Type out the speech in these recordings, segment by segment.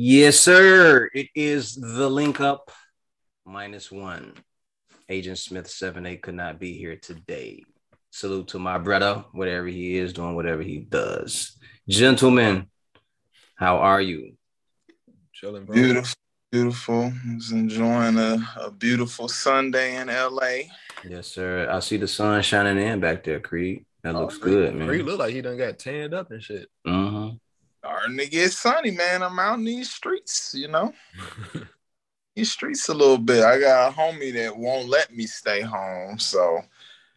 Yes, sir. It is the link up minus one. Agent Smith 7A could not be here today. Salute to my brother, whatever he is, doing whatever he does. Gentlemen, how are you? Chilling, bro. Beautiful, beautiful. Was enjoying a, a beautiful Sunday in LA. Yes, sir. I see the sun shining in back there, Creed. That Oh, looks Creed- good, man. Creed look like he done got tanned up and shit. Mm-hmm. Starting to get sunny, man. I'm out in these streets, you know. These streets a little bit. I got a homie that won't let me stay home. So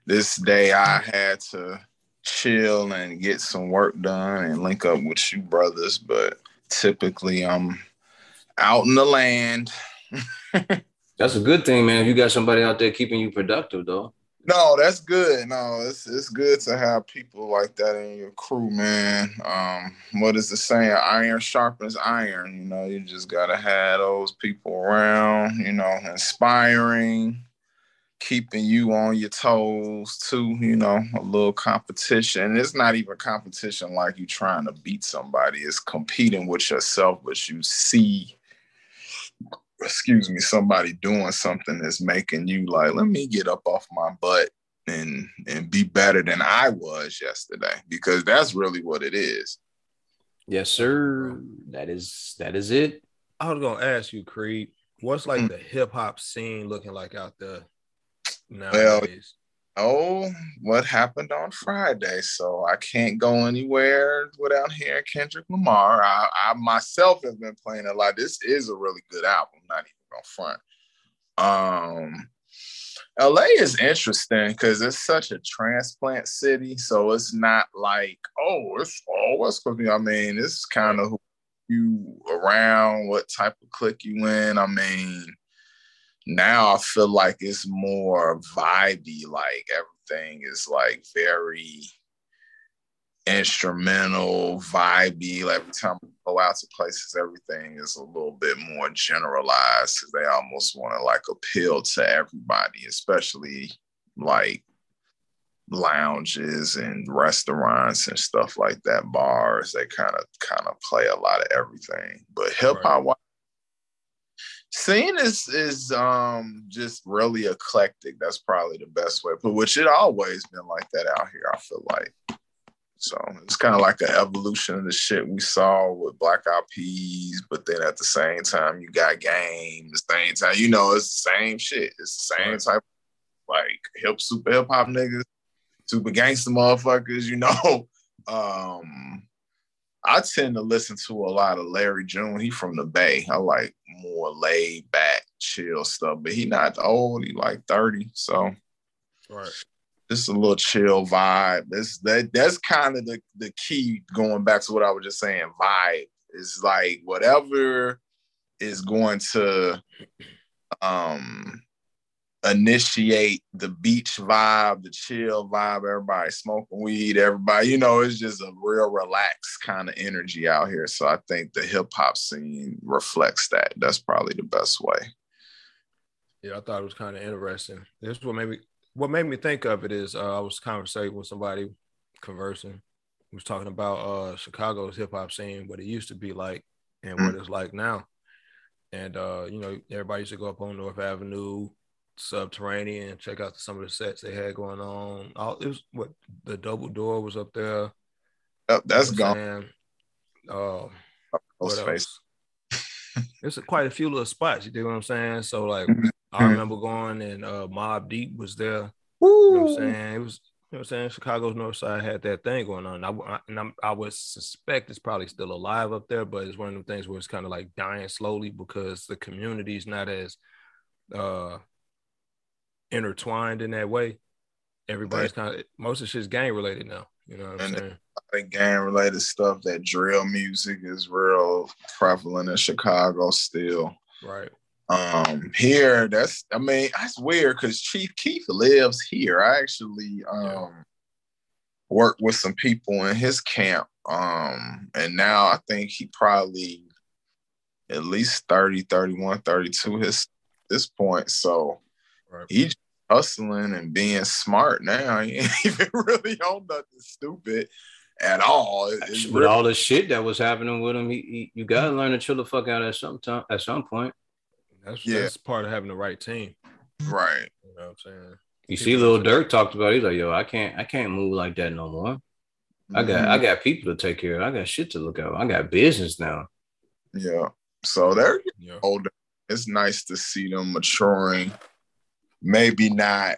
this day I had to chill and get some work done and link up with you brothers. But typically I'm out in the land. That's a good thing, man. If you got somebody out there keeping you productive, though. No, that's good. No, it's it's good to have people like that in your crew, man. Um, what is the saying? Iron sharpens iron. You know, you just gotta have those people around. You know, inspiring, keeping you on your toes too. You know, a little competition. It's not even competition like you trying to beat somebody. It's competing with yourself, but you see excuse me, somebody doing something that's making you like, let me get up off my butt and and be better than I was yesterday because that's really what it is. Yes, sir. That is that is it. I was gonna ask you, Creed, what's like Mm. the hip hop scene looking like out there Well, nowadays? Oh, what happened on Friday? So I can't go anywhere without hearing Kendrick Lamar. I, I myself have been playing a lot. This is a really good album, not even gonna front. Um LA is interesting because it's such a transplant city. So it's not like, oh, it's all West Coast. I mean, it's kind of who you around, what type of clique you in. I mean, now I feel like it's more vibey, like everything is like very instrumental, vibey. Like every time we go out to places, everything is a little bit more generalized because they almost want to like appeal to everybody, especially like lounges and restaurants and stuff like that, bars. They kind of kind of play a lot of everything. But hip hop scene is is um just really eclectic. That's probably the best way. But which it always been like that out here. I feel like. So it's kind of like an evolution of the shit we saw with Black Eyed Peas, but then at the same time you got Game. The same time, you know, it's the same shit. It's the same type, like hip super hip hop niggas, super gangster motherfuckers. You know, um, I tend to listen to a lot of Larry June. He from the Bay. I like more laid back, chill stuff. But he not old. He like thirty. So Right. just a little chill vibe. That's that. That's kind of the the key. Going back to what I was just saying, vibe is like whatever is going to um initiate the beach vibe, the chill vibe. Everybody smoking weed. Everybody, you know, it's just a real relaxed kind of energy out here. So I think the hip hop scene reflects that. That's probably the best way. Yeah, I thought it was kind of interesting. This is what made me what made me think of it is uh, I was conversating with somebody conversing. We was talking about uh Chicago's hip hop scene, what it used to be like and what it's like now. And uh, you know, everybody used to go up on North Avenue, subterranean, check out some of the sets they had going on. All it was what the double door was up there. Yep, that's You know gone. Uh, what else? There's quite a few little spots. You dig what I'm saying? So like, Mhm. I remember going and uh, Mobb Deep was there. You know what I'm saying? It was. You know what I'm saying? Chicago's North Side had that thing going on. I, I, and I'm, I would suspect it's probably still alive up there, but it's one of the things where it's kind of like dying slowly because the community's not as uh, intertwined in that way. Everybody's kind of most of shit's gang related now. You know what I'm saying? like gang related stuff. That drill music is real prevalent in Chicago still. Right. Um, here, that's I mean, that's weird because Chief Keef lives here. I actually um Yeah. worked with some people in his camp. Um, and now I think he probably at least 30, 31, 32 his this point. So Right. he just hustling and being smart now. He ain't even really on nothing stupid. at all. It- With really- all the shit that was happening with him, he, he you gotta learn to chill the fuck out at some time at some point. That's Yeah. that's part of having the right team. right. You know what I'm saying? You see, Lil Durk talked about. it. He's like, "Yo, I can't, I can't move like that no more. I got, I Mhm. got people to take care of. I got shit to look out. I got business now." yeah. So they're Yeah. older. It's nice to see them maturing. Maybe not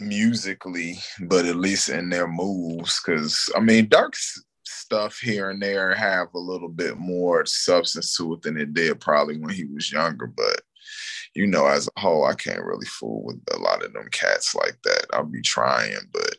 musically, but at least in their moves. Because I mean, Durk's stuff here and there have a little bit more substance to it than it did probably when he was younger. But you know, as a whole, I can't really fool with a lot of them cats like that. I'll be trying, but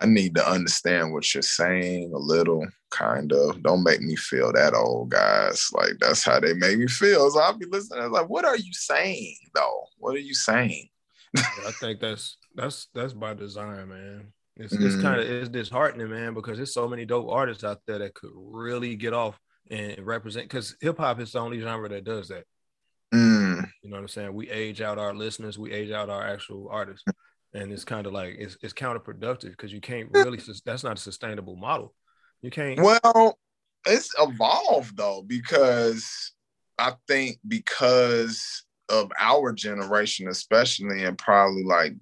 I need to understand what you're saying a little, kind of. Don't make me feel that old, guys. Like that's how they make me feel. So I'll be listening, like, what are you saying, though? What are you saying? Yeah, I think that's that's that's by design, man. It's it's Mm. kind of it's disheartening, man, because there's so many dope artists out there that could really get off and represent. Because hip hop is the only genre that does that. Mm, You know what I'm saying? We age out our listeners, we age out our actual artists, and it's kind of like it's it's counterproductive because you can't really. That's not a sustainable model. You can't. Well, it's evolved though, because I think because of our generation, especially, and probably like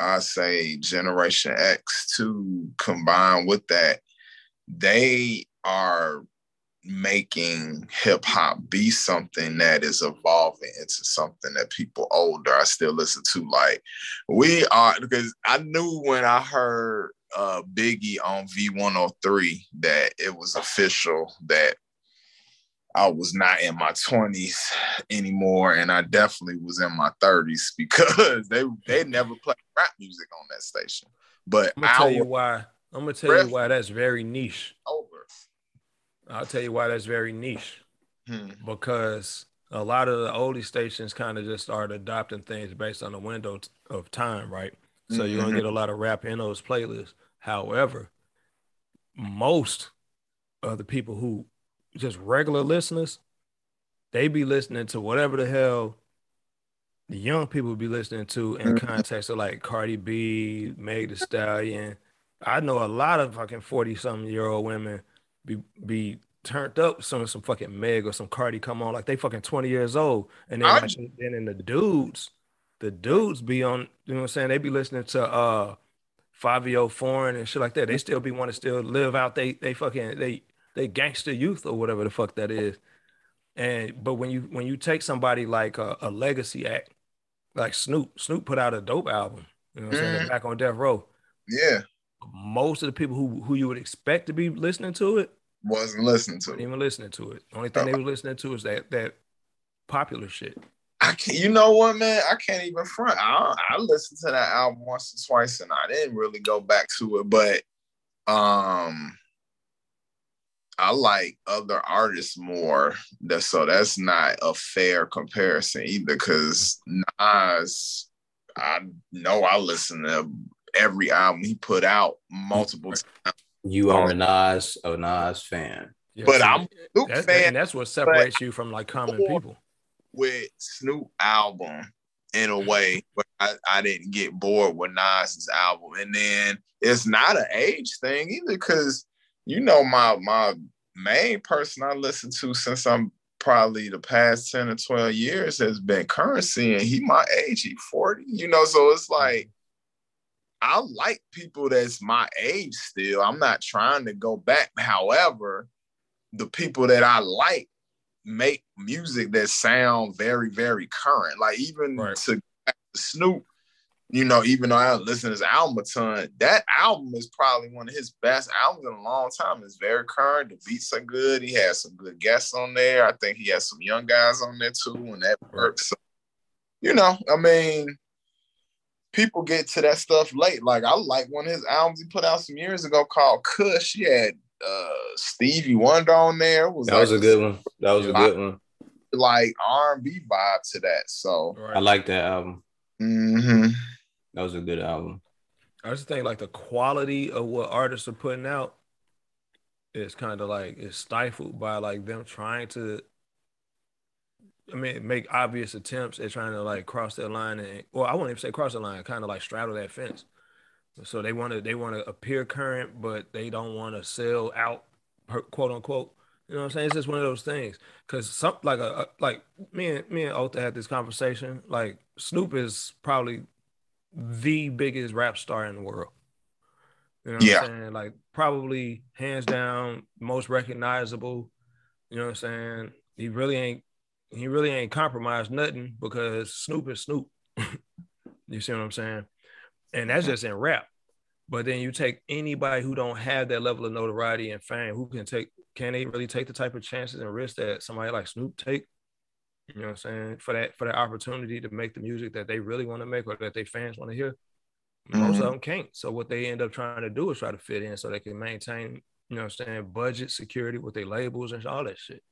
I say Generation X to combine with that, they are making hip hop be something that is evolving into something that people older I still listen to. Like we are because I knew when I heard uh Biggie on V103 that it was official that I was not in my 20s anymore and I definitely was in my 30s because they they never played rap music on that station. But I'm gonna tell you why. I'm gonna tell you why that's very niche. over. I'll tell you why that's very niche. Hmm. because a lot of the oldie stations kind of just started adopting things based on the window t- of time, right? So you're gonna get a lot of rap in those playlists. However, most of the people who just regular listeners, they be listening to whatever the hell the young people be listening to in Mhm. context of like Cardi B, Meg The Stallion. I know a lot of fucking 40 something year old women be be turned up some some fucking Meg or some Cardi come on like they fucking 20 years old. And then like, then in the dudes, the dudes be on, you know what I'm saying? They be listening to uh Fivio Foreign and shit like that. They still be want to still live out they they fucking they they gangster youth or whatever the fuck that is. And but when you when you take somebody like a, a legacy act, like Snoop, Snoop put out a dope album. You know what I'm saying? Mhm. Back on Death Row. Yeah, Most of the people who who you would expect to be listening to it, wasn't listening to it. even listening to it. The Only thing they were listening to is that that popular shit. I can't, you know what, man? I can't even front. I, I listened to that album once or twice, and I didn't really go back to it. But um, I like other artists more. That so that's not a fair comparison either. Because Nas, I know I listen to every album he put out multiple times. You are um, a Nas, a Nas fan. Yeah, But see, I'm Snoop that's, fan and that's what separates you from like common people. with Snoop album in a way, but I, I didn't get bored with Nas's album. And then it's not an age thing either, because you know my my main person I listen to since I'm probably the past 10 or 12 years has been Curren$y and he my age, he 40, you know, so it's like I like people that's my age still. I'm not trying to go back. However, the people that I like make music that sound very, very current. Like even Right. to Snoop, you know, even though I listen to his album a ton, that album is probably one of his best albums in a long time. It's very current. The beats are good. He has some good guests on there. I think he has some young guys on there too, and that works. So, you know, I mean, people get to that stuff late. Like I like one of his albums he put out some years ago called Kush. He had uh Stevie Wonder on there. It was That was a good one. That was a good one. like R&B vibe to that. So, Right. I like that album. mhm. That was a good album. I just think like the quality of what artists are putting out is kind of like is stifled by like them trying to I mean make obvious attempts at trying to like cross that line and well I won't even say cross the line, kind of like straddle that fence. So they want to they want to appear current, but they don't want to sell out, quote unquote. You know what I'm saying? It's just one of those things. Cause some like a like me and me and Ota had this conversation. Like Snoop is probably the biggest rap star in the world. You know what yeah. I'm saying? Like probably hands down most recognizable. You know what I'm saying? He really ain't he really ain't compromised nothing because Snoop is Snoop. you see what I'm saying? And that's just in rap. But then you take anybody who don't have that level of notoriety and fame, who can take can they really take the type of chances and risks that somebody like Snoop take? You know what I'm saying? For that for that opportunity to make the music that they really want to make or that their fans want to hear. Most mm-hmm. of them can't. So what they end up trying to do is try to fit in so they can maintain, you know what I'm saying, budget security with their labels and all that shit.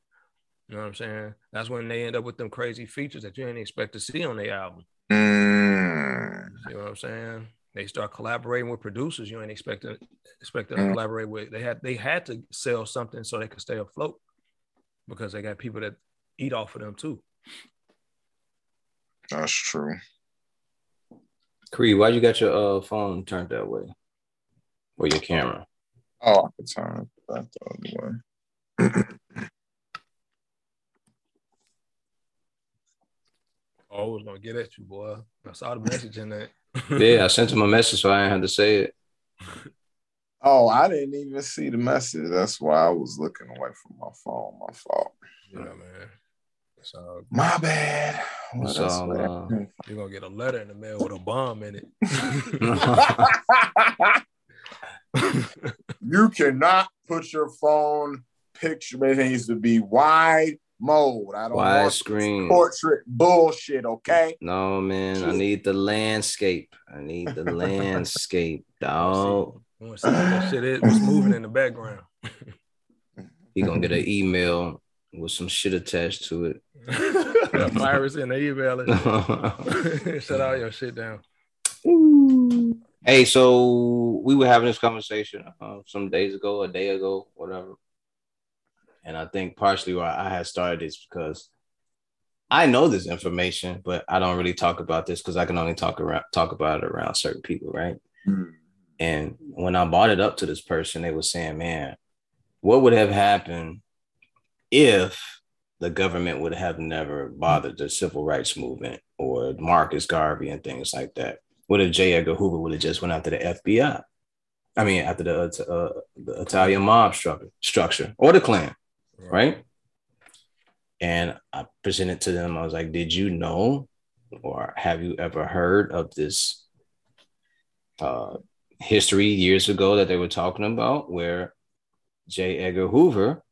You know what I'm saying? That's when they end up with them crazy features that you didn't expect to see on their album. Mm. You know what I'm saying? They start collaborating with producers you ain't expect to expect mm. to collaborate with. They had they had to sell something so they could stay afloat because they got people that eat off of them too. That's true. Creed, why you got your uh, phone turned that way? Or your camera? Oh, I can turn it back the other way. I was gonna get at you, boy. I saw the message in that. yeah, I sent him a message, so I didn't have to say it. Oh, I didn't even see the message. That's why I was looking away from my phone. My fault. Yeah, man. So my bad. What all, uh, You're gonna get a letter in the mail with a bomb in it. you cannot put your phone picture. It needs to be wide mode. I don't Wide want screen portrait bullshit. Okay. No man, I need the landscape. I need the landscape, dog. I want to see that shit is. What's moving in the background? He gonna get an email with some shit attached to it. a virus in the email. Shut all your shit down. Hey, so we were having this conversation uh, some days ago, a day ago, whatever. And I think partially why I had started is because I know this information, but I don't really talk about this because I can only talk around talk about it around certain people, right? Mm-hmm. And when I brought it up to this person, they were saying, "Man, what would have happened if the government would have never bothered the civil rights movement or Marcus Garvey and things like that? What if J. Edgar Hoover would have just went after the FBI? I mean, after the, uh, the Italian mob structure, structure or the Klan, right? And I presented to them. I was like, "Did you know, or have you ever heard of this uh, history years ago that they were talking about, where J. Edgar Hoover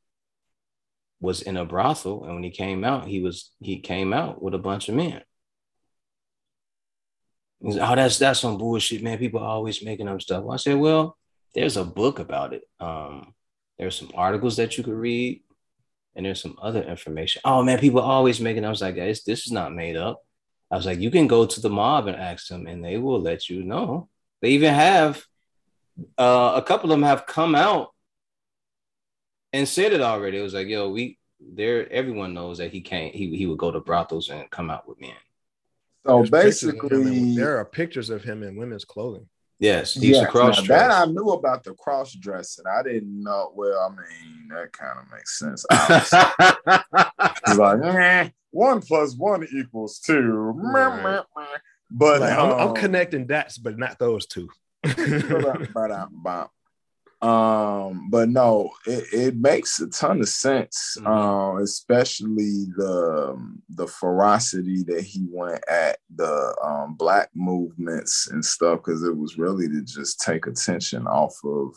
was in a brothel, and when he came out, he was he came out with a bunch of men. He's, oh, that's that's some bullshit, man. People are always making up stuff. Well, I said, well, there's a book about it. Um, there's some articles that you could read, and there's some other information. Oh man, people are always making. I was like, guys, this is not made up. I was like, you can go to the mob and ask them, and they will let you know. They even have uh, a couple of them have come out and said it already. It was like, yo, we there. Everyone knows that he can't. He he would go to brothels and come out with men. So There's basically, there are pictures of him in women's clothing. Yes, he's yeah, a cross That I knew about the cross dressing. I didn't know. Well, I mean, that kind of makes sense. like, eh, one plus one equals two. Right. But like, um, I'm, I'm, connecting dots, but not those two. Um, but no, it, it makes a ton of sense. Mm-hmm. Um, especially the um, the ferocity that he went at the um black movements and stuff, because it was really to just take attention off of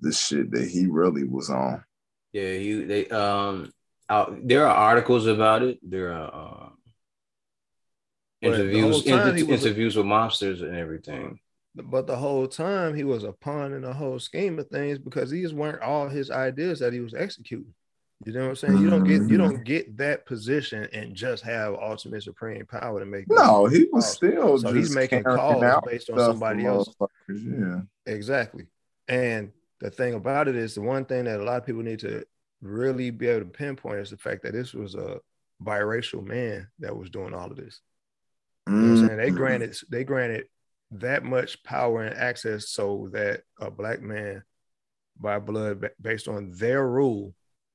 the shit that he really was on. Yeah, he they um out there are articles about it. There are uh, interviews inter- interviews with mobsters and everything but the whole time he was a pawn in the whole scheme of things because these weren't all his ideas that he was executing. You know what I'm saying? You don't get you don't mm-hmm. get that position and just have ultimate supreme power to make. No, he was still. So he's making calls based on somebody else. Yeah, exactly. And the thing about it is the one thing that a lot of people need to really be able to pinpoint is the fact that this was a biracial man that was doing all of this. You know what I'm saying? They mm-hmm. granted they granted that much power and access so that a black man by blood based on their rule,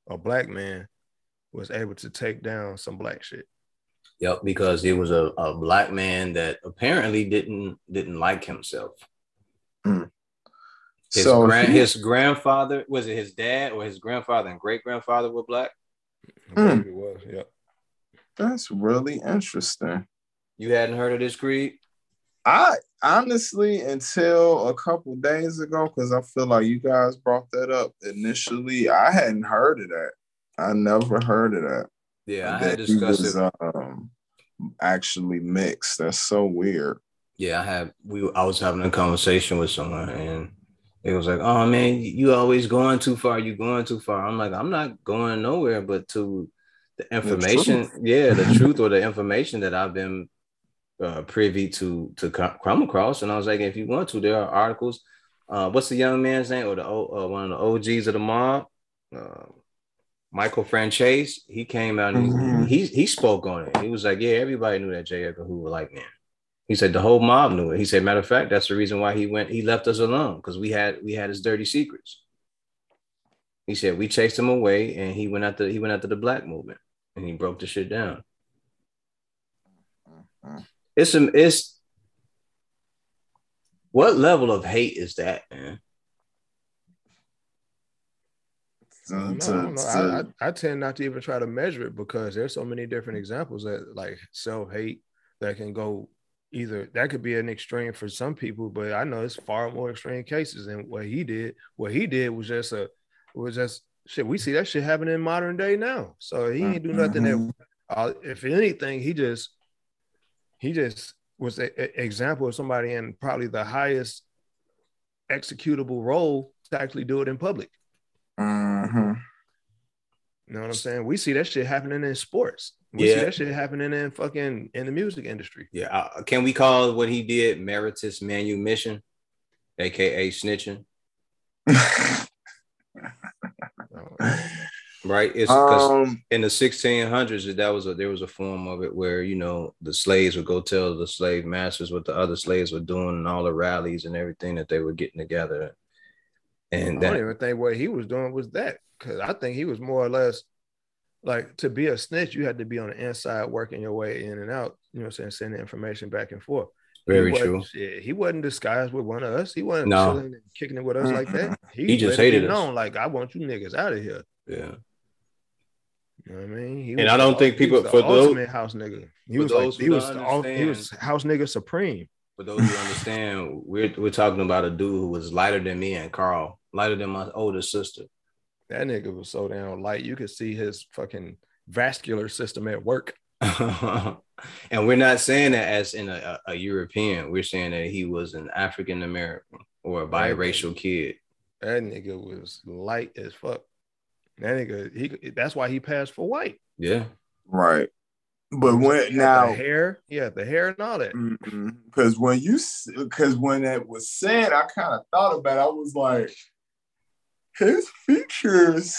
a black man was able to take down some black shit. Yep, because he was a, a black man that apparently didn't didn't like himself. Mm. His, so grand, he, his grandfather was it his dad or his grandfather and great grandfather were black? Mm. It was, yeah. That's really interesting. You hadn't heard of this creed? I honestly, until a couple days ago, because I feel like you guys brought that up initially, I hadn't heard of that. I never heard of that. Yeah, I had discussed was, it. Um, actually mixed. That's so weird. Yeah, I had we. I was having a conversation with someone, and it was like, "Oh man, you always going too far. You going too far." I'm like, "I'm not going nowhere, but to the information, the yeah, the truth or the information that I've been uh, privy to to come across." And I was like, "If you want to, there are articles. Uh, what's the young man's name or the uh, one of the OGs of the mob?" Uh, Michael Franzese, he came out and mm-hmm. he, he spoke on it. He was like, Yeah, everybody knew that J. Edgar Hoover like man. He said the whole mob knew it. He said, matter of fact, that's the reason why he went, he left us alone because we had we had his dirty secrets. He said we chased him away and he went after he went after the black movement and he broke the shit down. Mm-hmm. It's some it's what level of hate is that, man? To, to, to, I, I, I, tend not to even try to measure it because there's so many different examples that like self hate that can go either that could be an extreme for some people, but I know it's far more extreme cases than what he did. What he did was just a was just shit. We see that shit happening in modern day now. So he ain't do nothing mm-hmm. that. Uh, if anything, he just he just was an example of somebody in probably the highest executable role to actually do it in public. Mm-hmm. You know what I'm saying? We see that shit happening in sports. We yeah. see that shit happening in fucking in the music industry. Yeah. Uh, can we call what he did meritorious manumission, aka snitching? right? It's because um, in the 1600s that was a there was a form of it where you know the slaves would go tell the slave masters what the other slaves were doing and all the rallies and everything that they were getting together and I don't even think what he was doing was that because I think he was more or less like to be a snitch, you had to be on the inside working your way in and out, you know what I'm saying, sending information back and forth. Very true. Yeah, he wasn't disguised with one of us. He wasn't no. chilling and kicking it with us like that. He, he just hated us. Known, like I want you niggas out of here. Yeah. You know what I mean? He and I don't the, think people for those house nigga. He was like he was the, he was house nigga supreme. For those who understand, we're we're talking about a dude who was lighter than me and Carl lighter than my older sister. That nigga was so damn light. You could see his fucking vascular system at work. and we're not saying that as in a, a, European. We're saying that he was an African American or a biracial kid. That nigga was light as fuck. That nigga, he that's why he passed for white. Yeah. Right. But when now the hair, yeah, the hair and all that. Because when you, because when that was said, I kind of thought about. it. I was like, his features.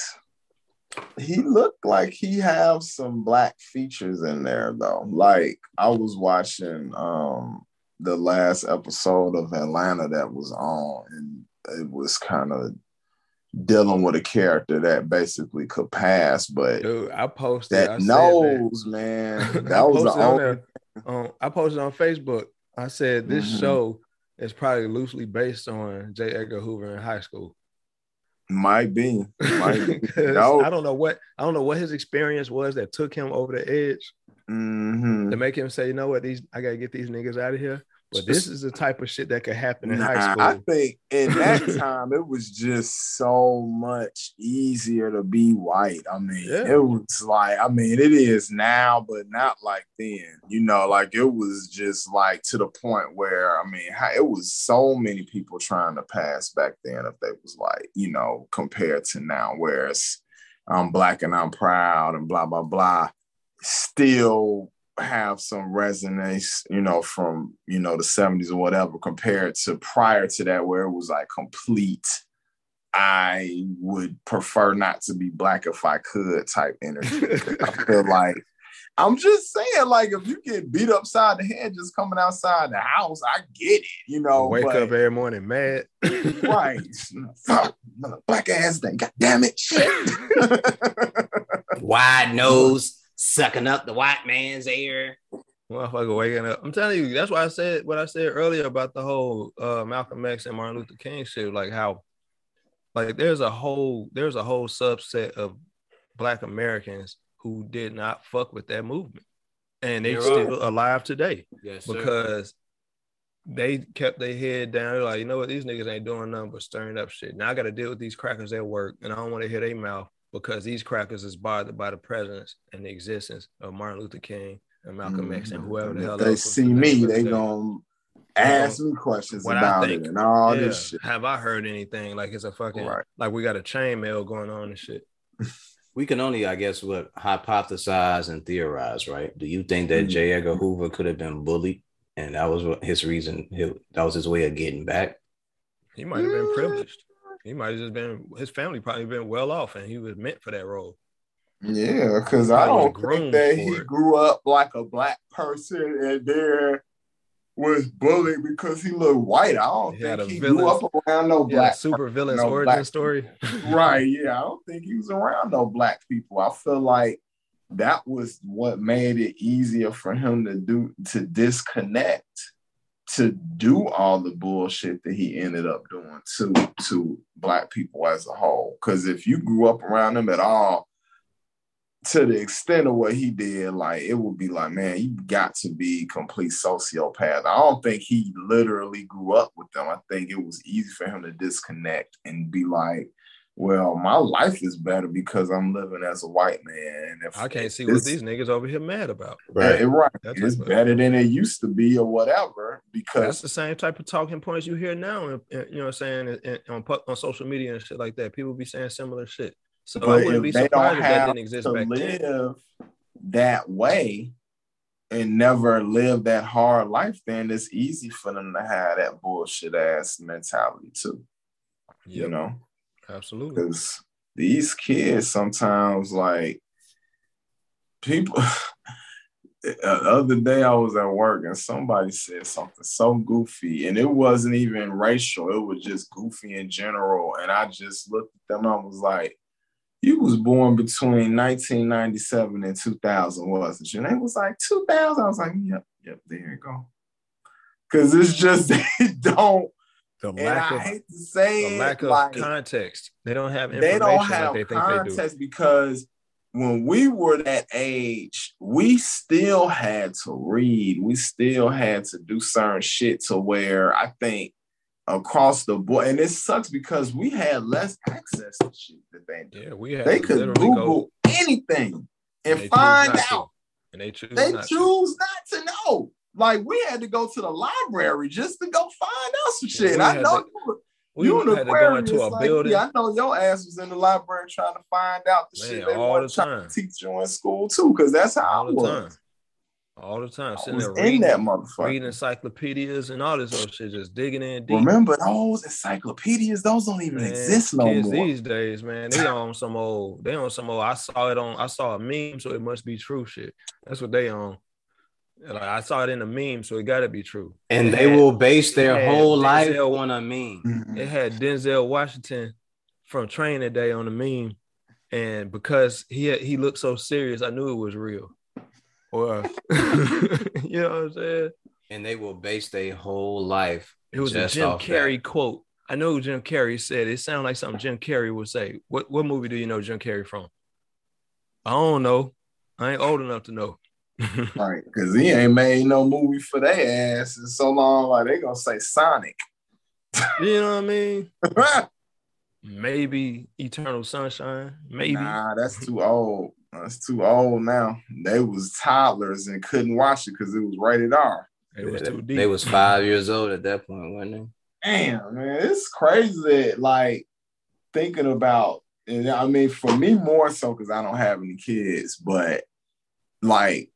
He looked like he have some black features in there though. Like I was watching um the last episode of Atlanta that was on, and it was kind of dealing with a character that basically could pass, but Dude, I posted that I nose, that. man. That was the only. Um, I posted on Facebook. I said this mm-hmm. show is probably loosely based on J. Edgar Hoover in high school. Might be. Might be. no. I don't know what I don't know what his experience was that took him over the edge mm-hmm. to make him say, you know what, these I gotta get these niggas out of here. But this is the type of shit that could happen in nah, high school. I think in that time it was just so much easier to be white. I mean, yeah. it was like, I mean, it is now, but not like then. You know, like it was just like to the point where I mean, it was so many people trying to pass back then if they was like, you know, compared to now, whereas I'm black and I'm proud and blah blah blah. Still have some resonance, you know, from you know the 70s or whatever, compared to prior to that, where it was like complete. I would prefer not to be black if I could type energy. I feel like I'm just saying, like, if you get beat upside the head just coming outside the house, I get it, you know. Wake but- up every morning mad. right. Fuck, mother- black ass thing. God damn it. Shit. Wide nose sucking up the white man's air. Motherfucker waking up. I'm telling you, that's why I said what I said earlier about the whole uh, Malcolm X and Martin Luther King shit. Like how, like there's a whole there's a whole subset of Black Americans who did not fuck with that movement, and they You're still alive today Yes, because they kept their head down. They're like, you know what, these niggas ain't doing nothing but stirring up shit. Now I got to deal with these crackers at work, and I don't want to hear their mouth because these crackers is bothered by the presence and the existence of Martin Luther King and Malcolm X and whoever the hell they see me, they gonna ask me questions What about think. it and all Yeah. this shit. Have I heard anything like it's a fucking Right. like we got a chain mail going on and shit? we can only, I guess, what hypothesize and theorize, right? Do you think that Mhm. J. Edgar Hoover could have been bullied, and that was what his reason? That was his way of getting back. He might have been privileged. He might have just been his family probably been well off and he was meant for that role. Yeah, because I don't think that he it. grew up like a black person and there was bullied because he looked white. I don't He think he villain- grew up around no black. super villain's no origin story. right, yeah. I don't think he was around no black people. I feel like that was what made it easier for him to do to disconnect to do all the bullshit that he ended up doing to to black people as a whole. Because if you grew up around them at all, to the extent of what he did, like it would be like, man, you got to be complete sociopath. I don't think he literally grew up with them. I think it was easy for him to disconnect and be like, well, my life is better because I'm living as a white man. And if I can't see what these niggas over here mad about. Eh, right, right. That's it's what- better than it used to be or whatever Because That's the same type of talking points you hear now, and you know what I'm saying, and- and on on social media and shit like that. People be saying similar shit. So I But wouldn't if be they don't surprised if that have didn't exist to back then. live that way and never live that hard life, then it's easy for them to have that bullshit ass mentality too. You know, absolutely. because these kids sometimes like people. The other day I was at work and somebody said something so goofy, and it wasn't even racial. It was just goofy in general. And I just looked at them. And I was like, "You was born between 1997 and 2000, wasn't you?" And they was like, "2000." I was like, "Yep, yep. There you go." Because it's just they don't. The And lack I of hate to say the lack of like, context. They don't have they don't have like they think they do. context because when we were that age, we still had to read. We still had to do certain shit to where I think across the board, and it sucks because we had less access to shit that they do. Yeah, we have They could Google anything and choose find to. out. and they choose They not to. choose not to know. Like we had to go to the library just to go find out some shit. I know to- you were We you had to go into a like building. me. I know your ass was in the library trying to find out the Man, shit they all the to time. to teach you in school too, because that's how all I the was. time. All the time. Sitting there in reading, that motherfucker. reading encyclopedias and all this other shit, just digging in deep. Remember those encyclopedias? Those don't even Man, exist no kids more. these days, man, they on some old, they on some old. I saw it on, I saw a meme, so it must be true shit. That's what they on. Like I saw it in a meme, so it got to be true. And It they had- will base their had whole life Denzel- on a meme. Mhm. It had Denzel Washington from Training Day on the meme, and because he had, he looked so serious, I knew it was real. Or you know what I'm saying? And they will base their whole life. It was Just a Jim off Carrey that. quote. I know Jim Carrey said it. sounded like something Jim Carrey would say. What what movie do you know Jim Carrey from? I don't know. I ain't old enough to know. Right, because he ain't made no movie for their ass in so long. Like they gonna say Sonic. you know what I mean? Maybe Eternal Sunshine. Maybe. Nah, that's too old. That's too old now. They was toddlers and couldn't watch it because it was rated R. It was they, too deep. they was five years old at that point, wasn't they? Damn, man, it's crazy that like thinking about, and I mean, for me more so because I don't have any kids, but like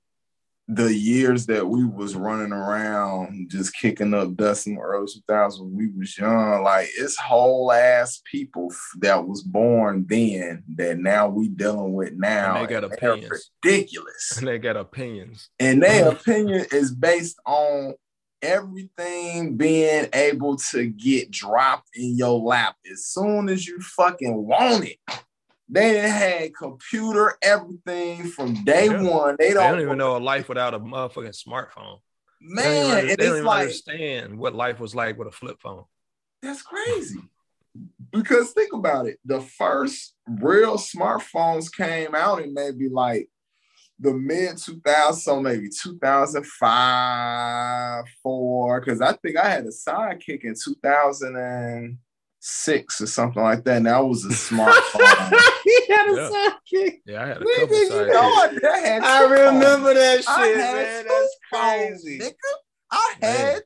the years that we was running around just kicking up dust in the early 2000s when we was young like it's whole ass people that was born then that now we dealing with now And they got opinions. ridiculous And they got opinions. and their mm. opinion is based on everything being able to get dropped in your lap as soon as you fucking want it. They had computer everything from day Yeah. one. They They don't, don't even know a life without a motherfucking smartphone. They don't man. even, they don't even like understand what life was like with a flip phone. that's crazy. Because think about it, the first real smartphones came out in maybe like the mid 2000s, so maybe 2005, four. Because I think I had a sidekick in 2006 or something like that. And that was a smartphone. he had a Yeah. sidekick. Yeah, I had a Nigga, couple you sidekicks. know I, I had I remember that phones. I shit, had man. two That's phones, crazy. nigga. I had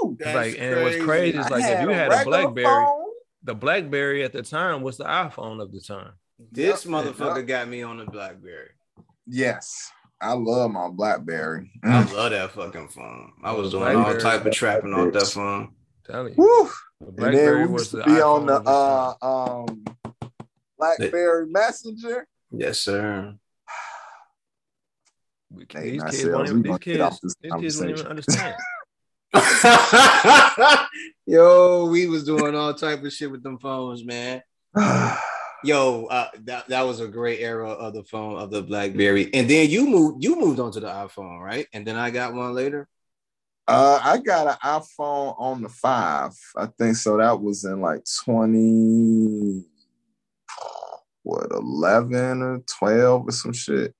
two. It's like, and what's crazy is like if you had a regular BlackBerry, phone. the BlackBerry at the time was the iPhone of the time. This Yep, motherfucker yep. got me on the BlackBerry. Yes, I love my BlackBerry. I Mm. love that fucking phone. I was doing BlackBerry, all type of trapping off that phone. telling you, Woo. The And then we was used the to be on the the uh, um, BlackBerry Messenger. Yes, sir. We- Hey, these kids, sales, won't we even, these kids, these kids won't even understand. Yo, we was doing all type of shit with them phones, man. Yo, uh, that that was a great era of the phone of the BlackBerry, and then you moved you moved on to the iPhone, right? And then I got one later. Uh, I got an iPhone on the five. I think so. That was in like twenty, what eleven or twelve or some shit.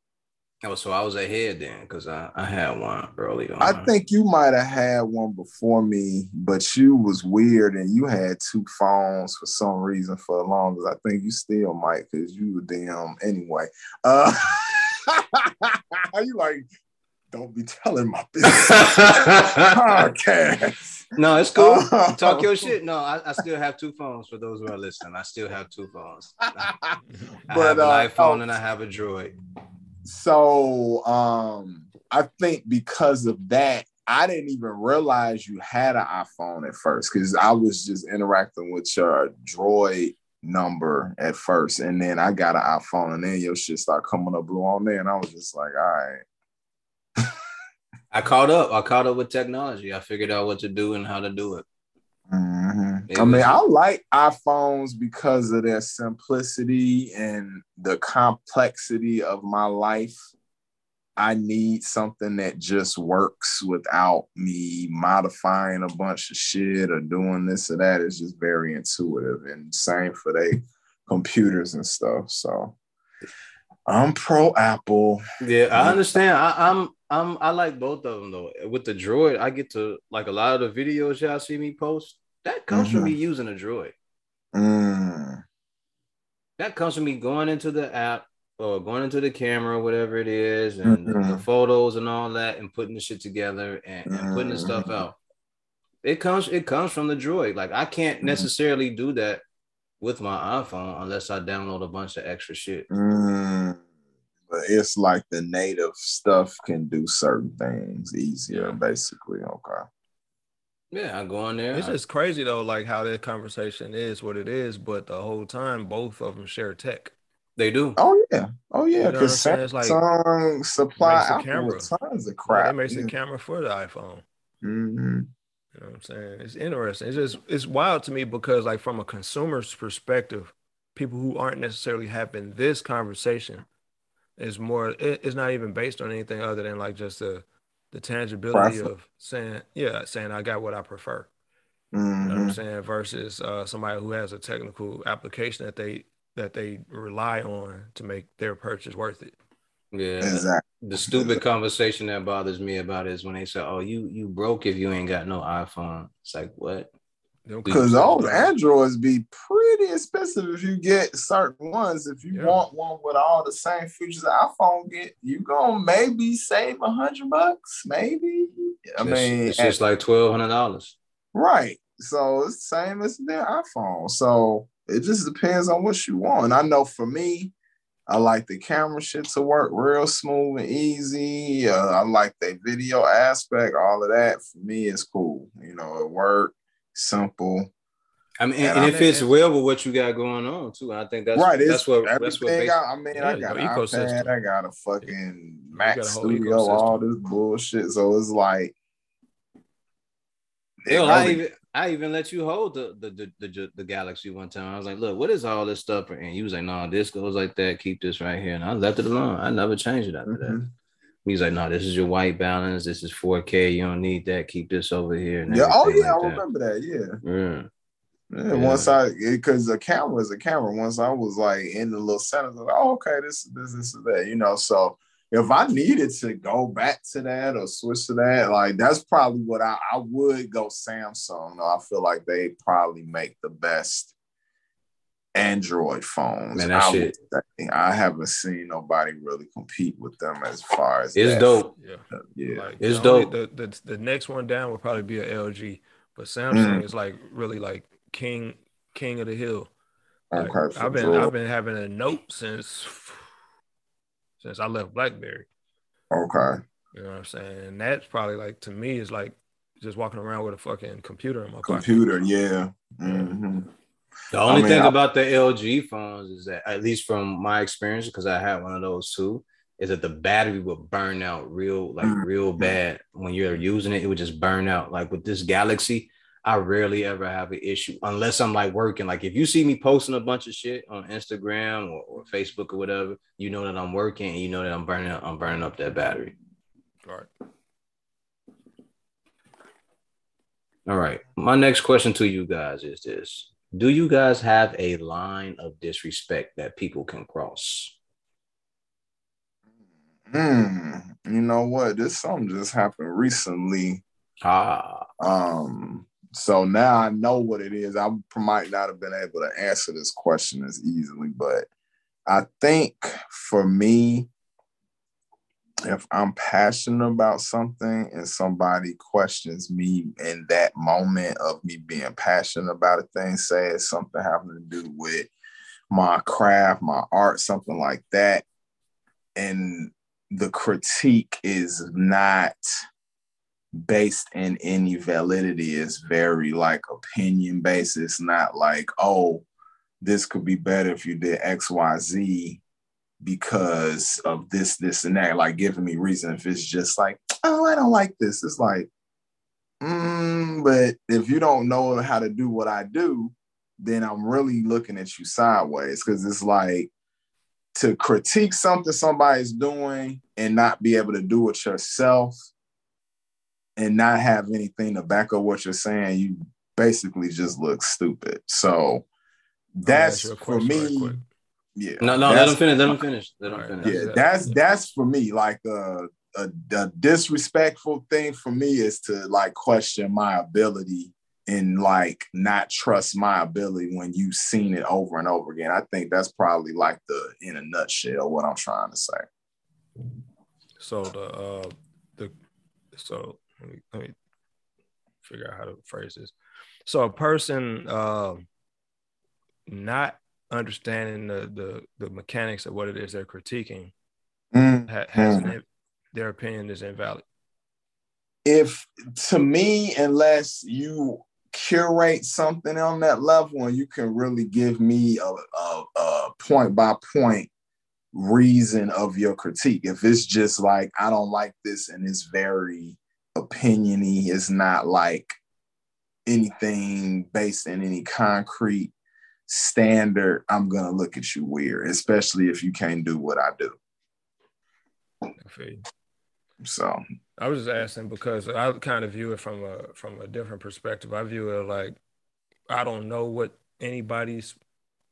Oh, so I was ahead then because I, I had one early on. I think you might have had one before me, but you was weird and you had two phones for some reason for as long as I think you still might because you were damn anyway. Uh, you like, don't be telling my business. Podcast. no, it's cool. Oh. Talk your shit. No, I, I still have two phones for those who are listening. I still have two phones. I But, have an uh, iPhone oh. and I have a Droid. So um I think because of that, I didn't even realize you had an iPhone at first because I was just interacting with your droid number at first, and then I got an iPhone, and then your shit started coming up blue on there, and I was just like, all right. I caught up. I caught up with technology. I figured out what to do and how to do it. Mhm. It I mean, I like iPhones because of their simplicity and the complexity of my life. I need something that just works without me modifying a bunch of shit or doing this or that. It's just very intuitive and same for they computers and stuff. So I'm pro Apple. Yeah, I understand. I, I'm I'm I like both of them though. With the droid, I get to like a lot of the videos y'all see me post. That comes from Mhm. me using a droid. Mm. That comes from me going into the app or going into the camera, whatever it is, and the Mhm. photos and all that, and putting the shit together and, and putting the stuff Mhm. out. It comes it comes from the droid. Like I can't Mhm. necessarily do that with my iPhone unless I download a bunch of extra shit. Mm, but it's like the native stuff can do certain things easier, Yeah. basically. Okay. Yeah, I go on there. It's I- just crazy though, like how that conversation is what it is, but the whole time both of them share tech. they do. Oh yeah. Oh yeah. Because I'm saying? It's like- Samsung supply Makes the Apple camera. with tons of Yeah, crap. That makes the camera for the iPhone. Mhm. You know what I'm saying? It's interesting. It's just it's wild to me because like from a consumer's perspective, people who aren't necessarily having this conversation is more it- it's not even based on anything other than like just the the tangibility Prefer- of saying, yeah, saying I got what I prefer. You know what. I'm saying? Versus uh, somebody who has a technical application that they that they rely on to make their purchase worth it. Yeah. Exactly. The stupid conversation that bothers me about it is when they say, "Oh, you you broke if you ain't got no iPhone." It's like what? Because those Androids be pretty expensive if you get certain ones. If you Yeah. want one with all the same features the iPhone get, you gonna maybe save a hundred bucks, maybe. I It's- mean, it's just like twelve hundred dollars. Right. So it's the same as their iPhone. So it just depends on what you want. I know for me, I like the camera shit to work real smooth and easy. Uh, I like the video aspect. All of that for me is cool. You know, it work simple. I mean, and, and it fits well with what you got going on too. I think that's right. That's what. That's what. I, I mean, yeah, I got an ecosystem. iPad. I got a fucking Mac Studio. All this bullshit. So it's like. Hell, I even I even let you hold the the, the the the Galaxy one time. I was like, "Look, what is all this stuff?" And you was like, "No, this goes like that. Keep this right here." And I left it alone. I never changed it after mm-hmm. that. He's like, "No, this is your white balance. This is 4K. You don't need that. Keep this over here." yeah. Oh yeah, like I remember that. Yeah. Yeah. Yeah, yeah. once I because the camera is a camera. Once I was like in the little center, I was like, oh, okay, this, this, this, is that, you know. So if I needed to go back to that or switch to that, like that's probably what I, I would go Samsung. I feel like they probably make the best Android phones. Man, that I, shit. I haven't seen nobody really compete with them as far as it's that. dope. Yeah, yeah, like, it's dope. the, the the next one down would probably be a LG, but Samsung mm. is like really like king king of the hill. Like, okay, I've been sure. I've been having a note since since I left BlackBerry. Okay. You know what I'm saying? And that's probably like to me is like just walking around with a fucking computer in my computer. Pocket. Yeah. Mm-hmm. The only I mean, thing I, about the LG phones is that, at least from my experience, because I had one of those too, is that the battery would burn out real, like mm-hmm. real bad when you're using it. It would just burn out. Like with this Galaxy, I rarely ever have an issue unless I'm like working. Like if you see me posting a bunch of shit on Instagram or, or Facebook or whatever, you know that I'm working and you know that I'm burning I'm burning up that battery. All right. All right. My next question to you guys is this. Do you guys have a line of disrespect that people can cross? Hmm. You know what? This something just happened recently. Ah. Um so now I know what it is. I might not have been able to answer this question as easily, but I think for me, if I'm passionate about something and somebody questions me in that moment of me being passionate about a thing, say it's something having to do with my craft, my art, something like that, and the critique is not based in any validity it's very like opinion based. It's not like, oh, this could be better if you did XYZ because of this, this, and that, like giving me reason. If it's just like, oh, I don't like this, it's like, mm, but if you don't know how to do what I do, then I'm really looking at you sideways because it's like to critique something somebody's doing and not be able to do it yourself and not have anything to back up what you're saying, you basically just look stupid. So that's for me. Right yeah. No, no, let them finish. Let them finish. Let them finish. Yeah, that's that's for me. Like a, a, a disrespectful thing for me is to like question my ability and like not trust my ability when you've seen it over and over again. I think that's probably like the in a nutshell what I'm trying to say. So the uh the so let me, let me figure out how to phrase this. So a person uh, not understanding the, the the mechanics of what it is they're critiquing mm. ha- has mm. an, their opinion is invalid. If to me, unless you curate something on that level and you can really give me a, a, a point by point reason of your critique. If it's just like I don't like this and it's very opiniony. It's not like anything based in any concrete standard. I'm gonna look at you weird, especially if you can't do what I do. So I was just asking because I kind of view it from a from a different perspective. I view it like I don't know what anybody's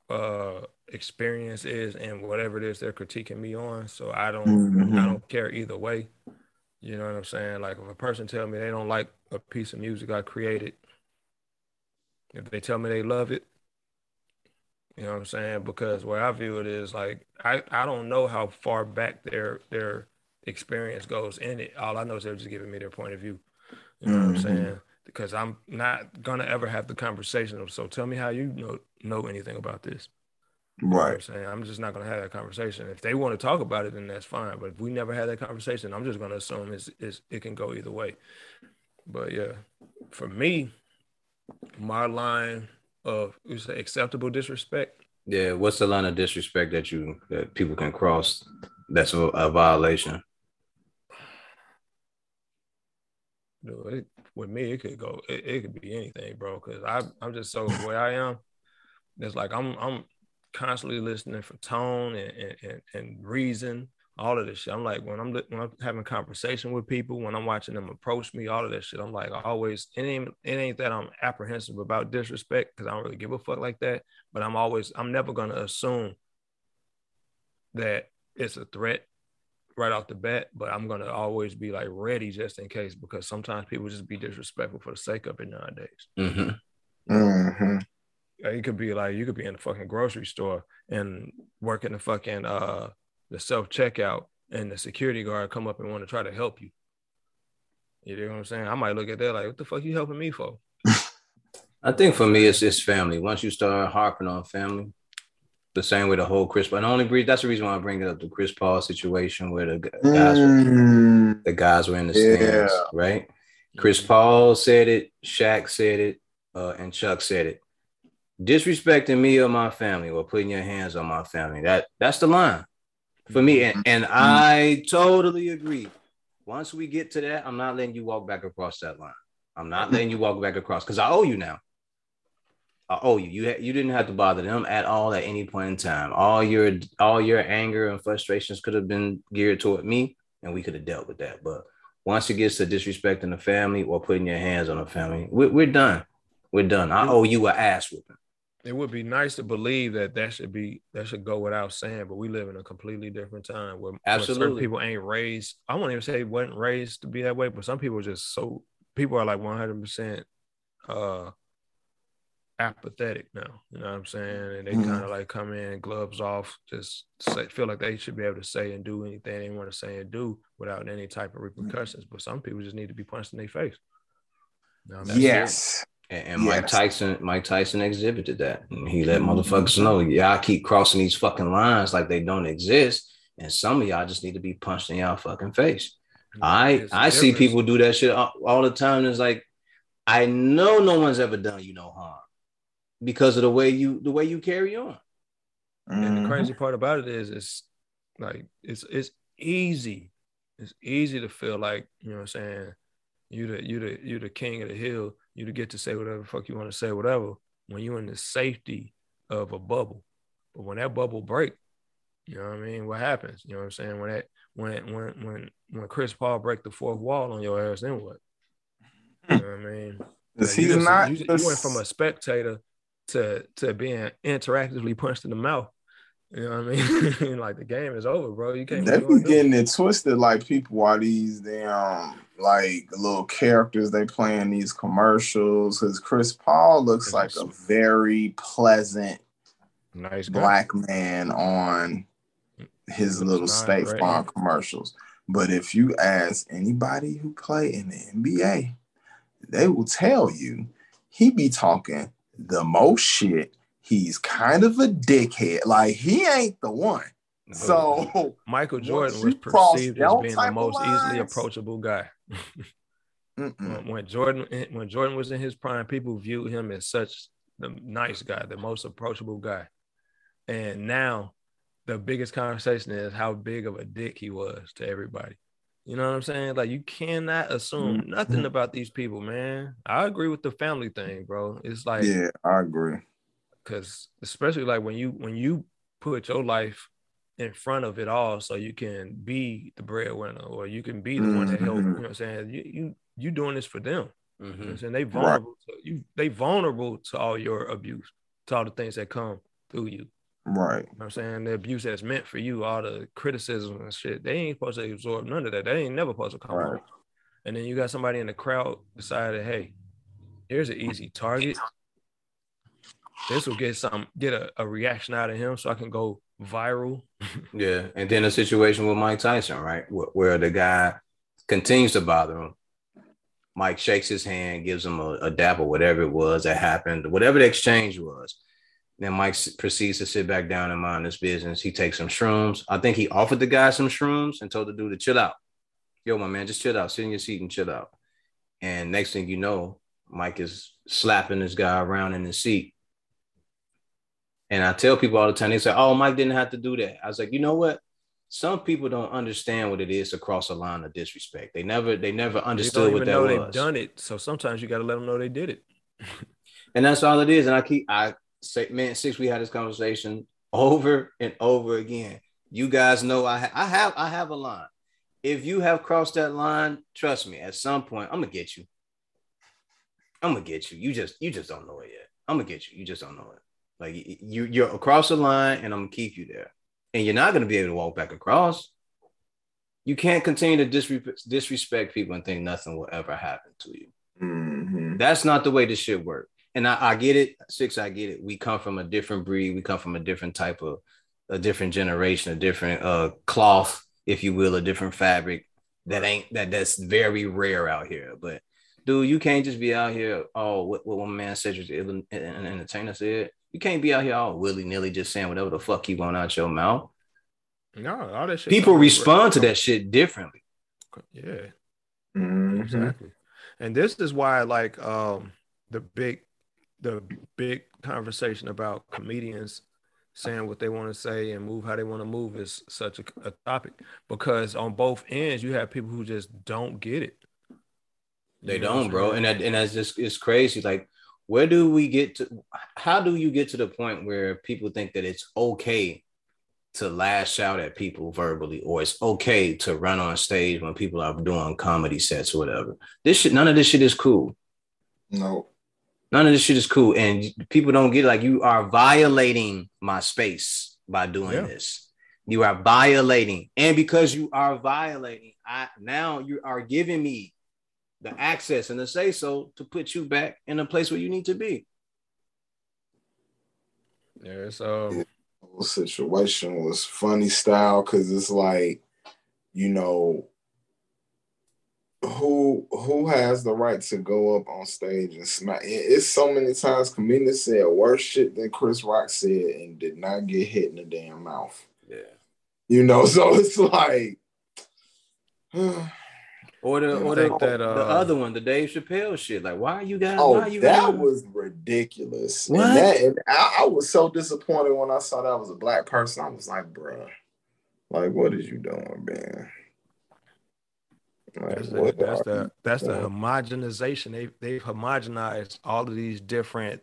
uh experience is and whatever it is they're critiquing me on. So I don't mm-hmm. I don't care either way. You know what I'm saying? Like if a person tell me they don't like a piece of music I created, if they tell me they love it, you know what I'm saying? Because where I view it is like I, I don't know how far back their their experience goes in it. All I know is they're just giving me their point of view. You know mm-hmm. what I'm mm-hmm. saying? Because I'm not gonna ever have the conversation so tell me how you know know anything about this. You know I'm Right. saying I'm just not gonna have that conversation. If they want to talk about it, then that's fine. But if we never had that conversation, I'm just gonna assume it's, it's it can go either way. But yeah, for me, my line of you say acceptable disrespect. Yeah, what's the line of disrespect that you that people can cross? That's a, a violation. Know, it, with me, it could go. It, it could be anything, bro. Because I I'm just so the way I am. It's like I'm I'm constantly listening for tone and and, and, and reason. All of this shit. I'm like when I'm when I'm having conversation with people, when I'm watching them approach me, all of that shit. I'm like I always. It ain't it ain't that I'm apprehensive about disrespect because I don't really give a fuck like that. But I'm always I'm never gonna assume that it's a threat right off the bat, but I'm gonna always be like ready just in case because sometimes people just be disrespectful for the sake of it nowadays. Mm-hmm. hmm Uh, You could be like you could be in the fucking grocery store and work in the fucking uh the self checkout and the security guard come up and want to try to help you. You know what I'm saying? I might look at that like, what the fuck you helping me for? I think for me, it's it's family. Once you start harping on family, the same way the whole Chris, but the only reason that's the reason why I bring it up the Chris Paul situation where the gu- guys were, Mm, the guys were in the Yeah. stands, right? Chris Paul said it, Shaq said it, uh, and Chuck said it. Disrespecting me or my family or putting your hands on my family. That that's the line for me. And, and mm-hmm. Mm-hmm. I totally agree. Once we get to that, I'm not letting you walk back across that line. I'm not mm-hmm. letting you walk back across because I owe you now. I owe you. You ha- you didn't have to bother them at all at any point in time. All your all your anger and frustrations could have been geared toward me, and we could have dealt with that. But once it gets to disrespecting the family or putting your hands on the family, we're, we're done. We're done. I owe you an ass whooping. It would be nice to believe that that should be that should go without saying, but we live in a completely different time where, where certain Absolutely. people ain't raised. I won't even say wasn't raised to be that way, but some people just so people are like one hundred percent uh apathetic now. You know what I'm saying? And they Mhm. kind of like come in gloves off, just say, feel like they should be able to say and do anything they want to say and do without any type of repercussions. But some people just need to be punched in their face. You know yes. And, and Mike Yes. Tyson, Mike Tyson exhibited that. And he let motherfuckers know, y'all keep crossing these fucking lines like they don't exist. And some of y'all just need to be punched in y'all fucking face. I It's a I see people do that shit all, all the time. It's like I know no one's ever done you no harm because of the way you the way you carry on. And the Mhm. crazy part about it is, it's like it's it's easy. It's easy to feel like you know what I'm saying. You the you the you the king of the hill. You to get to say whatever the fuck you want to say, whatever. When you're in the safety of a bubble, but when that bubble break, you know what I mean. What happens? You know what I'm saying. When that when when when when Chris Paul break the fourth wall on your ass, then what? You know what I mean? Like, you he's just- not. You, you went from a spectator to to being interactively punched in the mouth. You know what I mean? like the game is over, bro. You can't. They be getting it twisted, like people are these damn like little characters they play in these commercials. Because Chris Paul looks like a very pleasant nice guy. black man on his little State right? Farm commercials. But if you ask anybody who play in the NBA, they will tell you he be talking the most shit. He's kind of a dickhead. Like he ain't the one. So Michael Jordan was perceived as being the most easily approachable guy. When, Jordan when Jordan was in his prime, people viewed him as such the nice guy, the most approachable guy. And now the biggest conversation is how big of a dick he was to everybody. You know what I'm saying? Like you cannot assume Mhm. nothing about these people, man. I agree with the family thing, bro. It's like yeah, I agree. because especially like when you when you put your life in front of it all so you can be the breadwinner or you can be the one that help you know Mhm. what i'm saying you you you doing this for them you know what Mhm. i'm saying they vulnerable to you they vulnerable to all your abuse to all the things that come through you Right. you know what i'm saying the abuse that's meant for you all the criticism and shit they ain't supposed to absorb none of that they ain't never supposed to come Right. and then you got somebody in the crowd decided hey here's an easy target this will get some get a, a reaction out of him so i can go viral Yeah, and then a situation with Mike Tyson, right, where, the guy continues to bother him. Mike shakes his hand, gives him a, a dap or whatever it was that happened, whatever the exchange was. Then Mike proceeds to sit back down and mind his business. He takes some shrooms. I think he offered the guy some shrooms and told the dude to chill out. Yo, my man, just chill out. Sit in your seat and chill out. And next thing you know, Mike is slapping this guy around in his seat. And I tell people all the time, they say, Oh, Mike didn't have to do that. I was like, you know what? Some people don't understand what it is to cross a line of disrespect. They never, they never understood what that know was. They've done it, so sometimes you got to let them know they did it. and that's all it is. And I keep, I say, man, six, we had this conversation over and over again. You guys know I, ha- I have, I have a line. If you have crossed that line, trust me, at some point, I'm gonna get you. I'm gonna get you. You just, you just don't know it yet. I'm gonna get you. You just don't know it. Like you, you're across the line, and I'm gonna keep you there. And you're not gonna be able to walk back across. You can't continue to disre- disrespect people and think nothing will ever happen to you. Mm-hmm. That's not the way this shit works. And I, I get it, six. I get it. We come from a different breed. We come from a different type of, a different generation, a different uh cloth, if you will, a different fabric that ain't that that's very rare out here. But dude, you can't just be out here. Oh, what, what one man said was an entertainer said. You can't be out here all willy nilly just saying whatever the fuck you want out your mouth. No, all that shit. People respond to that shit differently. Yeah, mm-hmm. exactly. And this is why, like, um, the big, the big conversation about comedians saying what they want to say and move how they want to move is such a, a topic because on both ends you have people who just don't get it. They you don't, bro, and that, and that's just it's crazy. Like where do we get to how do you get to the point where people think that it's okay to lash out at people verbally or it's okay to run on stage when people are doing comedy sets or whatever? This shit none of this shit is cool. No. None of this shit is cool. And people don't get it. like you are violating my space by doing yeah. this. You are violating. And because you are violating i now you are giving me the access and the say so to put you back in a place where you need to be. Yeah, it's um the situation was funny style because it's like, you know, who who has the right to go up on stage and smack? It's so many times comedians said worse shit than Chris Rock said and did not get hit in the damn mouth. Yeah, you know, so it's like. Or the or the, that, uh, the other one, the Dave Chappelle shit. Like, why are you guys? Oh, you that guys? was ridiculous. What? And, that, and I, I, was so disappointed when I saw that was a black person. I was like, bruh, like, what is you doing, man? Like, that's, the, that's the that's the homogenization. They they've homogenized all of these different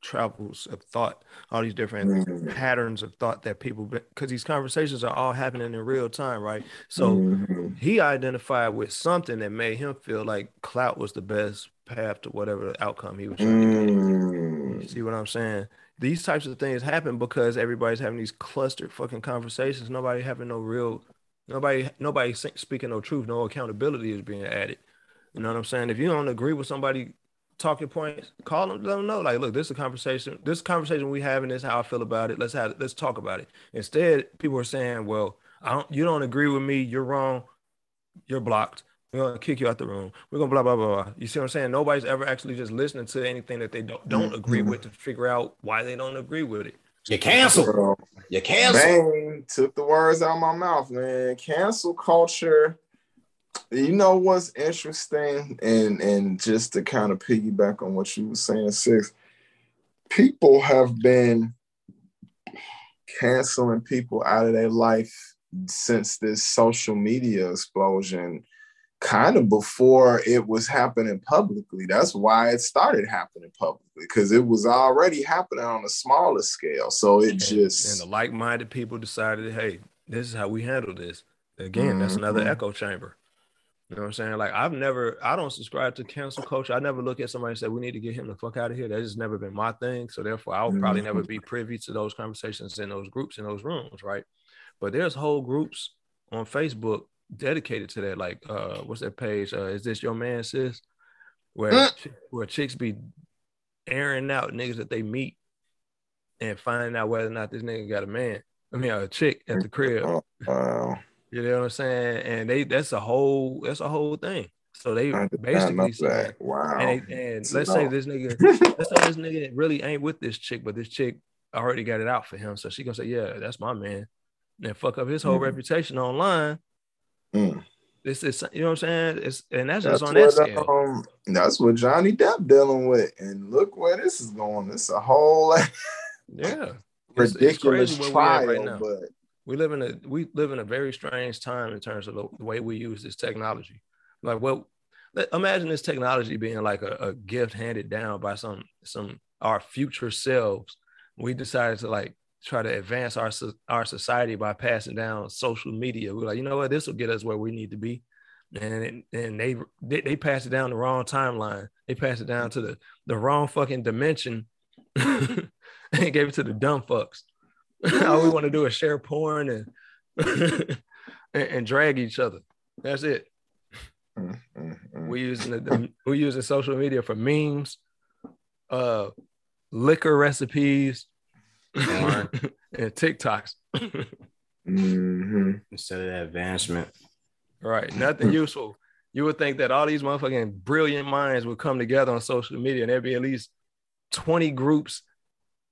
travels of thought, all these different mm-hmm. patterns of thought that people, because these conversations are all happening in real time, right? So mm-hmm. he identified with something that made him feel like clout was the best path to whatever outcome he was trying mm-hmm. to get. Mm. See what I'm saying? These types of things happen because everybody's having these clustered fucking conversations. Nobody having no real, nobody, nobody speaking no truth. No accountability is being added. You know what I'm saying? If you don't agree with somebody talking points, call them, let them know. Like, look, this is a conversation. This conversation we having this how I feel about it. Let's have let's talk about it. Instead, people are saying, "Well, I don't. You don't agree with me. You're wrong. You're blocked. We're gonna kick you out the room. We're gonna blah blah blah." blah. You see what I'm saying? Nobody's ever actually just listening to anything that they don't don't agree with to figure out why they don't agree with it. You cancel. You cancel. Bang took the words out of my mouth, man. Cancel culture you know what's interesting, and and just to kind of piggyback on what you were saying, six people have been canceling people out of their life since this social media explosion kind of before it was happening publicly. That's why it started happening publicly because it was already happening on a smaller scale. So it and, just and the like-minded people decided, hey, this is how we handle this. Again, mm-hmm. that's another echo chamber. You know what I'm saying? Like I've never, I don't subscribe to cancel culture. I never look at somebody and say we need to get him the fuck out of here. That's just never been my thing. So therefore, I'll probably never mm-hmm. be privy to those conversations in those groups in those rooms, right? But there's whole groups on Facebook dedicated to that. Like, uh, what's that page? Uh, is this your man, sis? Where uh. where chicks be airing out niggas that they meet and finding out whether or not this nigga got a man. I mean, a chick at the crib. Oh, wow. You know what I'm saying? And they that's a whole that's a whole thing. So they I did not know basically that. Wow. and, they, and let's say this nigga, let's say this nigga really ain't with this chick, but this chick already got it out for him. So she gonna say, yeah, that's my man, and fuck up his whole Mhm. reputation online. Mm. This is, you know what I'm saying? It's and that's, just That's on that scale. um, that's what Johnny Depp dealing with, and look where this is going. It's a whole yeah, It's- it's ridiculous we at trial, right now. but we live in a we live in a very strange time in terms of the, way we use this technology. Like, well, let- imagine this technology being like a, a gift handed down by some some our future selves. We decided to like try to advance our our society by passing down social media. We're like, you know what, this will get us where we need to be. And and they they, they passed it down the wrong timeline. They passed it down to the the wrong fucking dimension, and gave it to the dumb fucks. All we want to do is share porn and, and and drag each other. That's it. mm, mm, mm. We using the, we using social media for memes, uh, liquor recipes, and TikToks. Mhm. Instead of that advancement. right, nothing useful. You would think that all these motherfucking brilliant minds would come together on social media, and there'd be at least twenty groups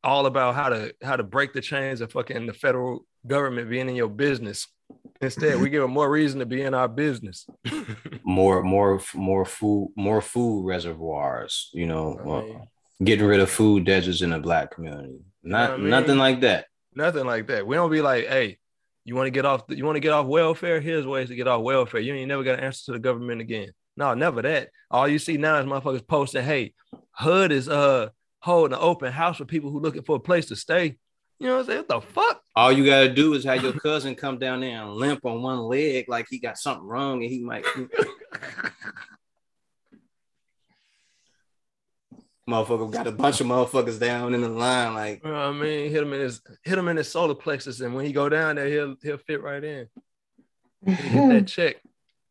all about how to how to break the chains of fucking the federal government being in your business. Instead, we give them more reason to be in our business. More, more, more food, more food reservoirs. You know, I uh, mean- getting rid of food deserts in the black community. Not I mean? nothing like that. Nothing like that. We don't be like, hey, you want to get off you want to get off welfare? Here's ways to get off welfare. You ain't never got an answer to the government again. No, never that. All you see now is motherfuckers posting, hey, HUD is uh holding an open house for people who looking for a place to stay. You know what I'm saying? What the fuck? All you gotta do is have your cousin come down there and limp on one leg like he got something wrong and he might motherfucker got a bunch of motherfuckers down in the line like You know what I mean? Hit him in his hit him in his solar plexus, and when he go down there, he'll he'll fit right in. He'll get that check.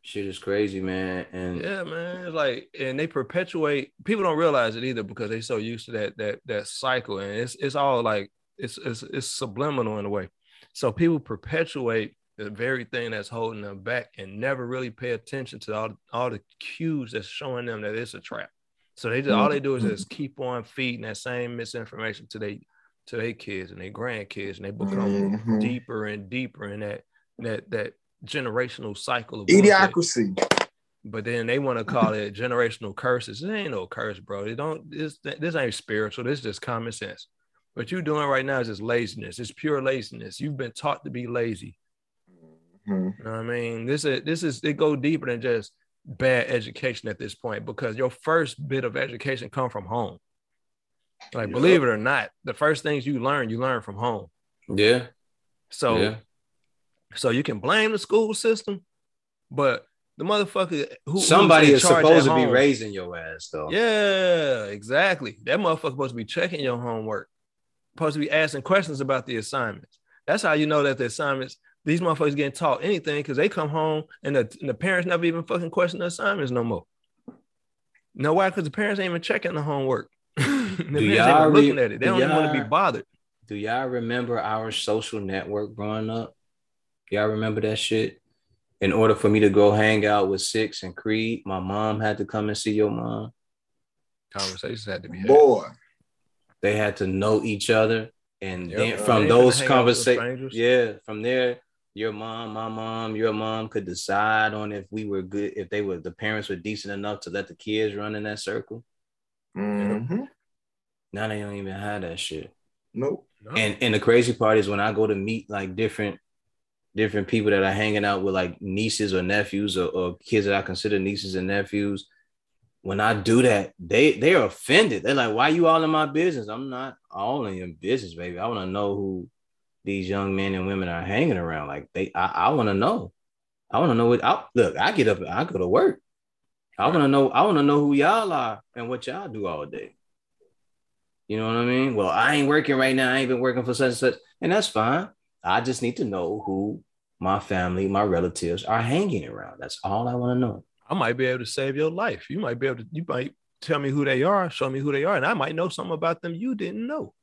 Shit is crazy, man. And Yeah, man. It's like, and they perpetuate. People don't realize it either because they're so used to that that that cycle, and it's it's all like it's it's it's subliminal in a way. So people perpetuate the very thing that's holding them back and never really pay attention to all all the cues that's showing them that it's a trap. So they just all they do is just keep on feeding that same misinformation to they to their kids and their grandkids, and they become Mhm. deeper and deeper in that that that generational cycle of bullshit Idiocracy. but then they want to call it generational curses. It ain't no curse, bro. They don't. This this ain't spiritual. This is just common sense. What you're doing right now is just laziness. It's pure laziness. You've been taught to be lazy. Mhm. You know what I mean? This is this is it go deeper than just bad education at this point because your first bit of education come from home. Like Yeah. believe it or not, the first things you learn, you learn from home. yeah, So yeah. So you can blame the school system, but the motherfucker who Somebody is supposed to be raising your ass though. Yeah, exactly. That motherfucker supposed to be checking your homework, supposed to be asking questions about the assignments. That's how you know that the assignments, these motherfuckers getting taught anything because they come home and the, and the parents never even fucking question the assignments no more. No, why? Because the parents ain't even checking the homework. the parents ain't y'all even looking at it. They do don't even want to be bothered. Do y'all remember our social network growing up? Y'all remember that shit? In order for me to go hang out with Six and Creed, my mom had to come and see your mom. Conversations had to be had. Boy. They had to know each other. And Yep. then from those finna hang out with no conversations, yeah, from there, your mom, my mom, your mom could decide on if we were good, if they were the parents were decent enough to let the kids run in that circle. Mhm. Now they don't even have that shit. Nope. No. And and the crazy part is when I go to meet like different different people that are hanging out with like nieces or nephews or, or kids that I consider nieces and nephews. When I do that, they they're offended. They're like, "Why you all in my business?" I'm not all in your business, baby. I want to know who these young men and women are hanging around. Like they, I, I want to know. I want to know what. I, look, I get up, I go to work. I want to know. I want to know who y'all are and what y'all do all day. You know what I mean? Well, I ain't working right now. I ain't been working for such and such, and that's fine. I just need to know who my family, my relatives are hanging around. That's all I want to know. I might be able to save your life. You might be able to, you might tell me who they are, show me who they are, and I might know something about them you didn't know.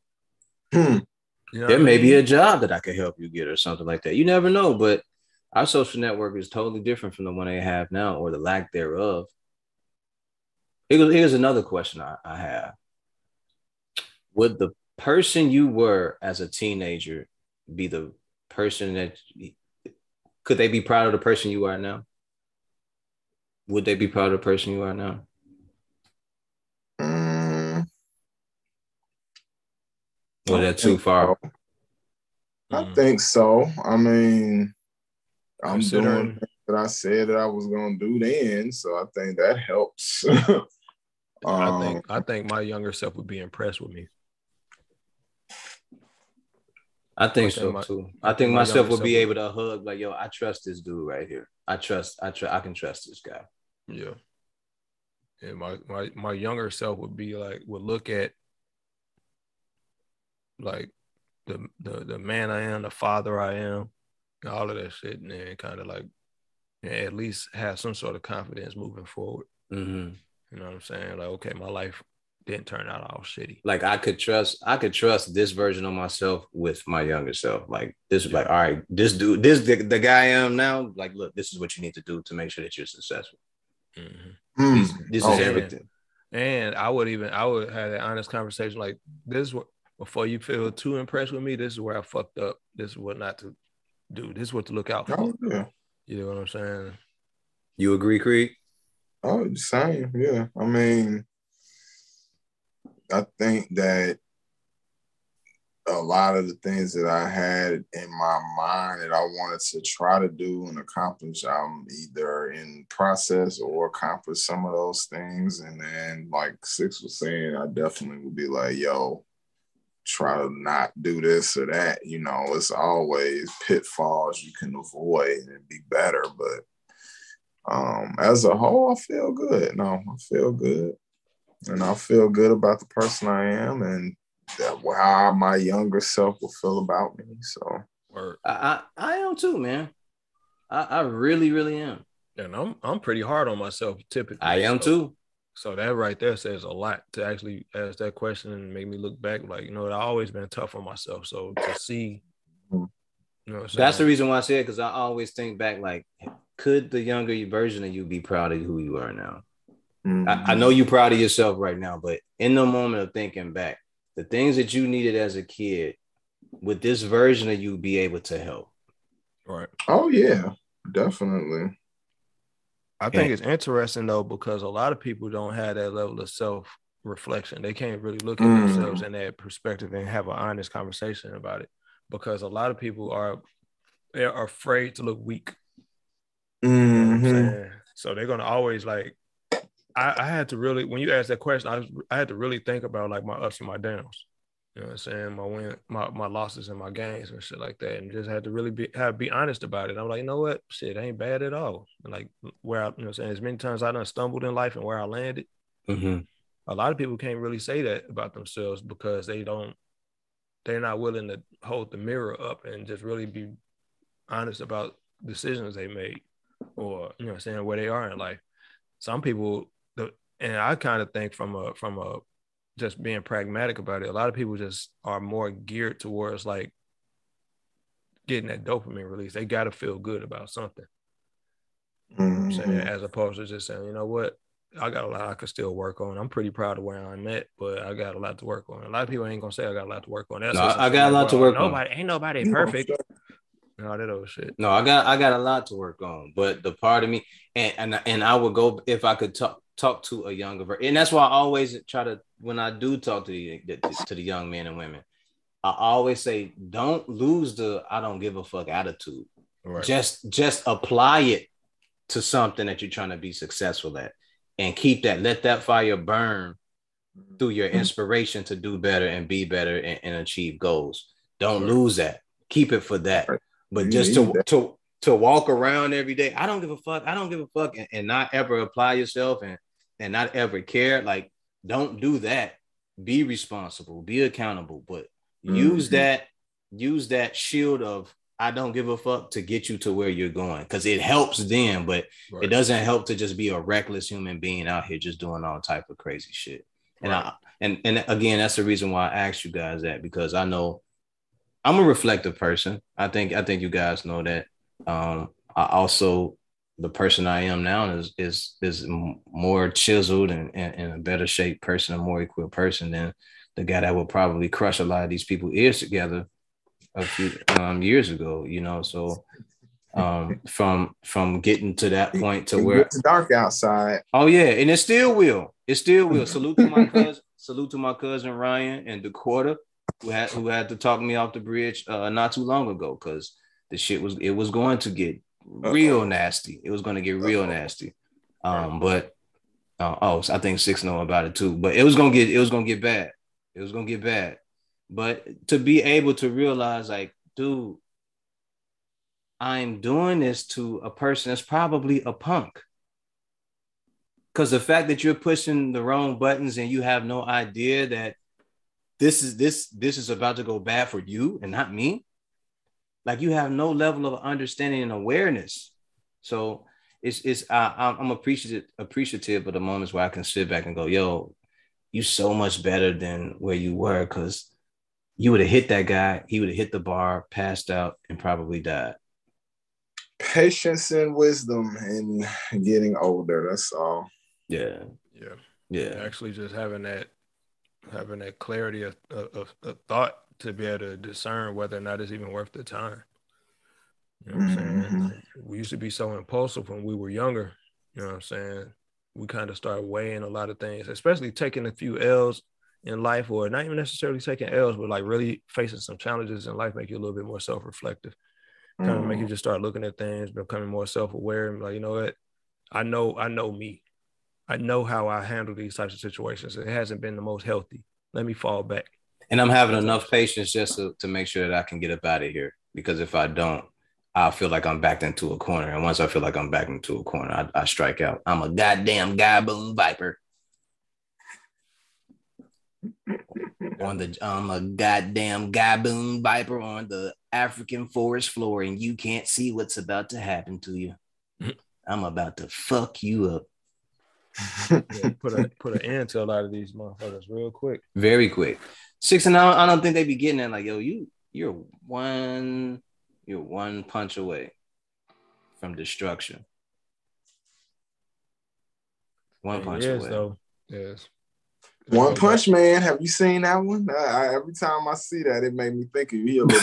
Hmm. You know There what I may be a job that I could help you get or something like that. You never know, but our social network is totally different from the one they have now or the lack thereof. Here's, here's another question I, I have. Would the person you were as a teenager be the person that could they be proud of the person you are now? Would they be proud of the person you are now? Mm, Or that too far? I Mm. think so. I mean, I'm Considering- doing that I said that I was gonna do then, so I think that helps. I Um, think I think my younger self would be impressed with me. I think so my- too. I think think my myself would be able to hug like, yo, I trust this dude right here. I trust, I trust, I can trust this guy. Yeah. And my, my my younger self would be like would look at like the the the man I am, the father I am, all of that shit, and then kind of like yeah, at least have some sort of confidence moving forward. Mhm. You know what I'm saying? Like, okay, my life didn't turn out all shitty. Like I could trust, I could trust this version of myself with my younger self. Like this is like, all right, this dude, this the, the guy I am now. Like, look, this is what you need to do to make sure that you're successful. Mhm. mm, This, this Oh, is yeah. everything. And I would even I would have an honest conversation like this is what before you feel too impressed with me, this is where I fucked up. This is what not to do. This is what to look out for. oh yeah. You know what I'm saying? You agree, Creed? Oh, same. Yeah. I mean, I think that a lot of the things that I had in my mind that I wanted to try to do and accomplish, I'm either in process or accomplish some of those things. And then, like Six was saying, I definitely would be like, yo, try to not do this or that. You know, it's always pitfalls you can avoid and be better. But um, as a whole, I feel good. No, I feel good. And I feel good about the person I am and that how my younger self will feel about me. So I, I, I am too, man. I, I really, really am. and I'm I'm pretty hard on myself typically. I am so, too. So that right there says a lot to actually ask that question and make me look back. Like, you know, I've always been tough on myself. So to see, you know, That's the reason why I said because I always think back, like, could the younger version of you be proud of who you are now? I, I know you're proud of yourself right now, but in the moment of thinking back, the things that you needed as a kid, would this version of you be able to help? right. Oh yeah, definitely. I think it's interesting though because a lot of people don't have that level of self reflection. They can't really look at Mm. themselves in that perspective and have an honest conversation about it because a lot of people are they are afraid to look weak. You know what I'm Mhm. saying? So they're gonna always like. I, I had to really when you asked that question, I was, I had to really think about like my ups and my downs. You know what I'm saying? My win, my my losses and my gains and shit like that, and just had to really be have be honest about it. I'm like, you know what? Shit ain't bad at all. And like where I, you know, what I'm saying as many times I done stumbled in life and where I landed, Mm-hmm. a lot of people can't really say that about themselves because they don't they're not willing to hold the mirror up and just really be honest about decisions they made or you know what I'm saying where they are in life. Some people and I kind of think from a from a just being pragmatic about it, a lot of people just are more geared towards like getting that dopamine release. They gotta feel good about something. You know what saying, Mhm. as opposed to just saying, you know what, I got a lot I could still work on. I'm pretty proud of where I'm at, but I got a lot to work on. A lot of people ain't gonna say I got a lot to work on. That's No, I got a lot to work on. nobody, Ain't nobody You perfect. No, that old shit. No, I got I got a lot to work on, but the part of me and and, and I would go if I could talk talk to a younger version, and that's why I always try to when I do talk to the to the young men and women, I always say don't lose the I don't give a fuck attitude. Right. Just just apply it to something that you're trying to be successful at, and keep that let that fire burn mm-hmm. through your inspiration to do better and be better and, and achieve goals. Don't lose that. Keep it for that. Right. But You just to that. to to walk around every day, I don't give a fuck. I don't give a fuck, and, and not ever apply yourself and and not ever care. Like, don't do that. Be responsible. Be accountable. But use Mhm. that use that shield of I don't give a fuck to get you to where you're going because it helps them, but Right. it doesn't help to just be a reckless human being out here just doing all type of crazy shit. And Right. I and and again, that's the reason why I asked you guys that because I know I'm a reflective person. I think I think you guys know that. Um, I also the person I am now is is is more chiseled and, and a better shaped person, a more equipped person than the guy that would probably crush a lot of these people ears together a few um, years ago. You know, so um, from from getting to that point to where it's dark outside. Oh yeah, and it still will. It still will. Salute to my cousin. Salute to my cousin Ryan and Dakota, who had who had to talk me off the bridge uh, not too long ago because the shit was it was going to get real Uh-oh. nasty. It was going to get real Uh-oh. nasty. Um, but uh, oh, I think six know about it too. But it was gonna get it was gonna get bad. It was gonna get bad. But to be able to realize, like, dude, I'm doing this to a person that's probably a punk. Because the fact that you're pushing the wrong buttons and you have no idea that this is this this is about to go bad for you and not me, like you have no level of understanding and awareness. So it's it's uh, I'm appreciative appreciative of the moments where I can sit back and go, yo, you so much better than where you were because you would have hit that guy, he would have hit the bar, passed out, and probably died. Patience and wisdom in getting older. That's all. Yeah. Yeah. Yeah. Actually, just having that having that clarity of, of, of thought to be able to discern whether or not it's even worth the time. You know what I'm mm-hmm. saying? We used to be so impulsive when we were younger. You know what I'm saying? We kind of start weighing a lot of things, especially taking a few L's in life, or not even necessarily taking L's, but like really facing some challenges in life make you a little bit more self-reflective. Kind of make you mm. just start looking at things, becoming more self-aware, and like, you know what? I know, I know me. I know how I handle these types of situations. It hasn't been the most healthy. Let me fall back and I'm having enough patience just to, to make sure that I can get up out of here. Because if I don't, I'll feel like I'm backed into a corner. And once I feel like I'm back into a corner, I, I strike out. I'm a goddamn gaboon viper. on the I'm a goddamn gaboon viper on the African forest floor, and you can't see what's about to happen to you. Mm. I'm about to fuck you up. Yeah, put a put an end to a lot of these motherfuckers real quick. Very quick. Six and I don't think they'd be getting that. Like, yo, you you're one you're one punch away from destruction. One punch yes, away. Though. Yes. One Punch Man. Have you seen that one? I, I, every time I see that, it made me think of you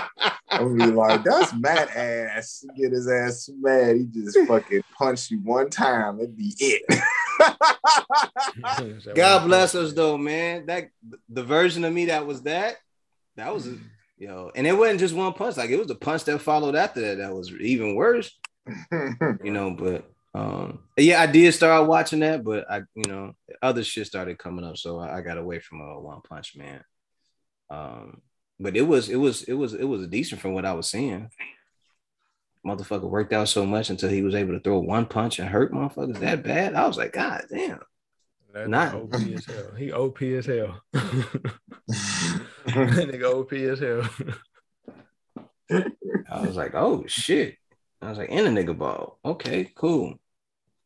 a little ball. I be like, that's mad ass. Get his ass mad. He just fucking punch you one time. It'd be it. God bless us though, man. That the version of me that was that, that was a, yo, and it wasn't just one punch. Like it was a punch that followed after that that was even worse. you know, but um, yeah, I did start watching that, but I, you know, other shit started coming up, so I, I got away from a uh, One Punch Man. Um, but it was, it was, it was, it was decent from what I was seeing motherfucker worked out so much until he was able to throw one punch and hurt motherfuckers that bad. I was like, God damn. That's Not OP as hell. He OP as hell. that nigga OP as hell. I was like, oh shit. I was like, in a nigga ball. Okay, cool.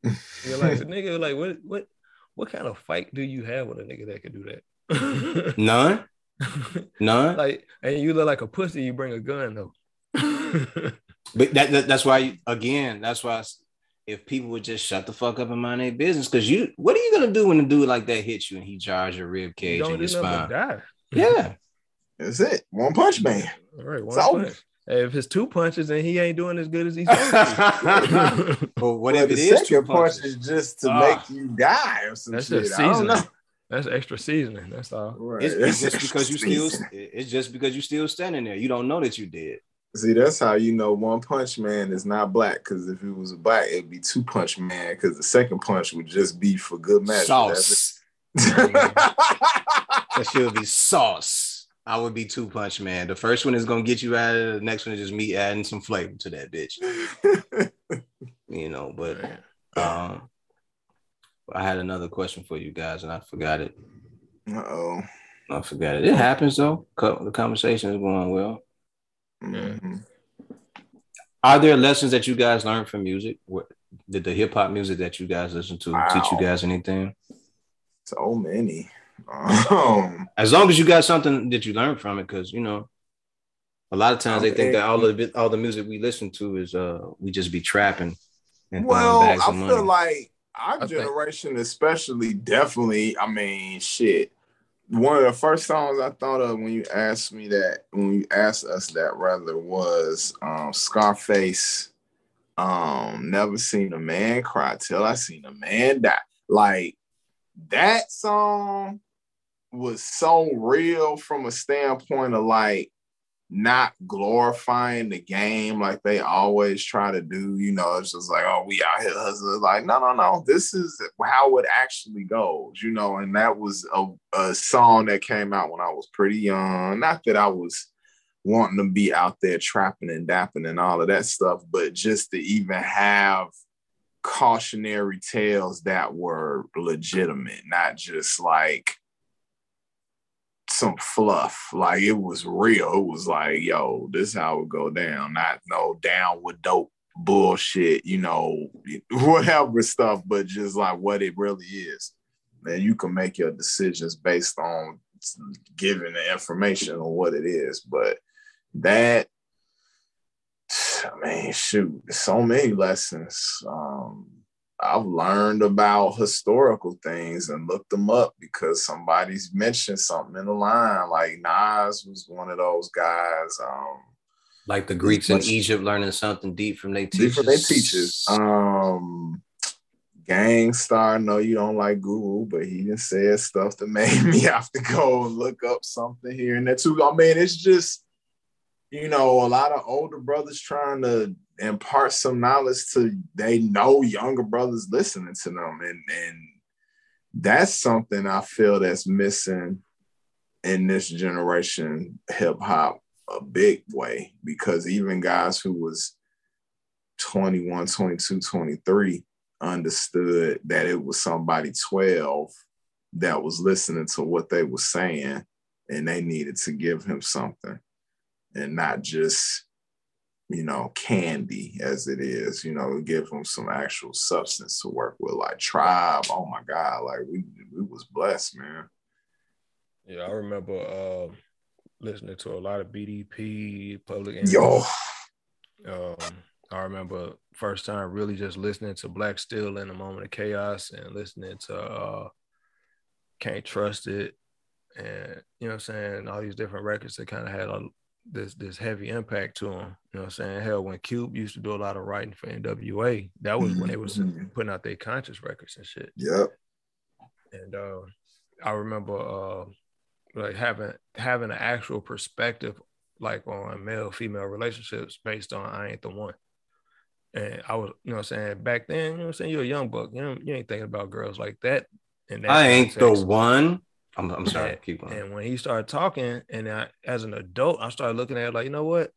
You're like, nigga, like, what, what, what kind of fight do you have with a nigga that can do that? None. None. like, and you look like a pussy. You bring a gun though. But that, that, that's why again, that's why if people would just shut the fuck up and mind their business, because you what are you gonna do when a dude like that hits you and he jars your rib cage and your spine? Yeah. That's it. One punch man. All right, one punch. Hey, if it's two punches and he ain't doing as good as he's supposed to. well, what well, if it is two punches? punch is just to uh, make you die or some that's shit. Just seasoning. That's extra seasoning. That's all. Right. It's, it's just because you still. It's just because you still standing there. You don't know that you did. See, that's how you know One Punch Man is not black. Because if it was a black, it'd be Two Punch Man. Because the second punch would just be for good measure. Sauce. that should be sauce. I would be Two Punch Man. The first one is gonna get you out of. The next one is just me adding some flavor to that bitch. you know, but um, I had another question for you guys, and I forgot it. Uh oh. I forgot it. It happens though. The conversation is going well. Mm-hmm. Are there lessons that you guys learned from music? What, did the hip hop music that you guys listen to wow. teach you guys anything? So many. Um, as long as you got something that you learned from it, because you know, A lot of times they think that all the all the music we listen to is uh we just be trapping. And well, I feel money. like our I generation, think. especially, definitely. I mean, shit. One of the first songs I thought of when you asked me that, when you asked us that, rather was um, Scarface. Um, never seen a man cry till I seen a man die. Like that song was so real from a standpoint of like not glorifying the game like they always try to do. You know, it's just like, oh, we out here hustling. Like, no, no, no. This is how it actually goes, you know. And that was a, a song that came out when I was pretty young. Not that I was wanting to be out there trapping and dapping and all of that stuff, but just to even have cautionary tales that were legitimate, not just like some fluff. Like it was real. It was like, yo, this how it go down. Not no down with dope bullshit, you know, whatever stuff, but just like what it really is. Man, you can make your decisions based on giving the information on what it is. But that I mean, shoot, so many lessons. Um, I've learned about historical things and looked them up because somebody's mentioned something in the line. Like Nas was one of those guys. Um, like the Greeks in Egypt learning something deep from their teachers. From their teachers. Um, Gang Starr, I know you don't like Guru, but he just said stuff that made me have to go and look up something here and there too. I mean, it's just you know, a lot of older brothers trying to impart some knowledge to they know younger brothers listening to them. And and that's something I feel that's missing in this generation hip hop a big way because even guys who was 21, 22, 23 understood that it was somebody 12 that was listening to what they were saying and they needed to give him something and not just you know candy as it is you know give them some actual substance to work with like tribe. Oh my god like we we was blessed man. Yeah i remember uh listening to a lot of bdp public enemy. yo. Um i remember first time really just listening to black steel in a moment of chaos and listening to uh can't truss it and you know i'm saying all these different records that kind of had a this this heavy impact to him. You know what I'm saying? Hell, when Cube used to do a lot of writing for NWA, that was mm-hmm. when they was mm-hmm. putting out their conscious records and shit. Yep. And uh, I remember uh, like having having an actual perspective like on male female relationships based on I ain't the one. And I was, you know what I'm saying, back then, you know what I'm saying, you're a young buck. You, know, you ain't thinking about girls like that. And I ain't the one. I'm, I'm sorry. And, keep going. And when he started talking, and I, as an adult, I started looking at it like, you know what?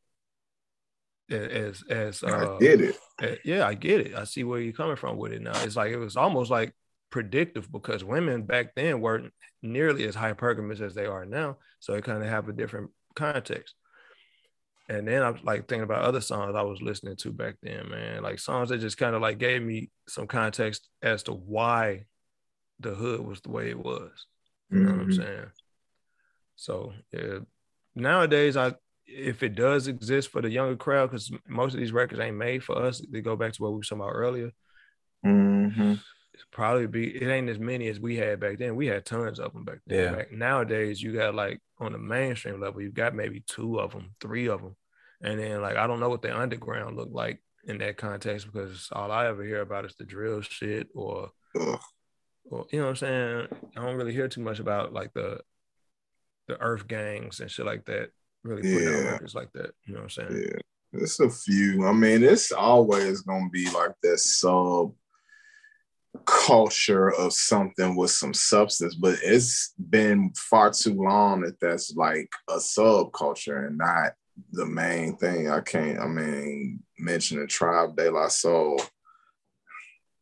As as uh, I get it. As, yeah, I get it. I see where you're coming from with it now. It's like it was almost like predictive because women back then weren't nearly as hypergamous as they are now. So it kind of have a different context. And then I was like thinking about other songs I was listening to back then, man. Like songs that just kind of like gave me some context as to why the hood was the way it was. You know mm-hmm. what I'm mm-hmm. saying? So yeah, nowadays I if it does exist for the younger crowd, because most of these records ain't made for us, they go back to what we were talking about earlier. Mm-hmm. Probably be it ain't as many as we had back then. We had tons of them back then. Yeah. Back, nowadays, you got like on the mainstream level, you got maybe two of them, three of them, and then like I don't know what the underground look like in that context because all I ever hear about is the drill shit or Ugh well, you know what I'm saying? I don't really hear too much about like the the EarthGangs and shit like that. Really putting yeah. out records like that. You know what I'm saying? Yeah. It's a few. I mean, it's always gonna be like that sub culture of something with some substance, but it's been far too long that that's like a subculture and not the main thing. I can't, I mean, mention the Tribe De La Soul,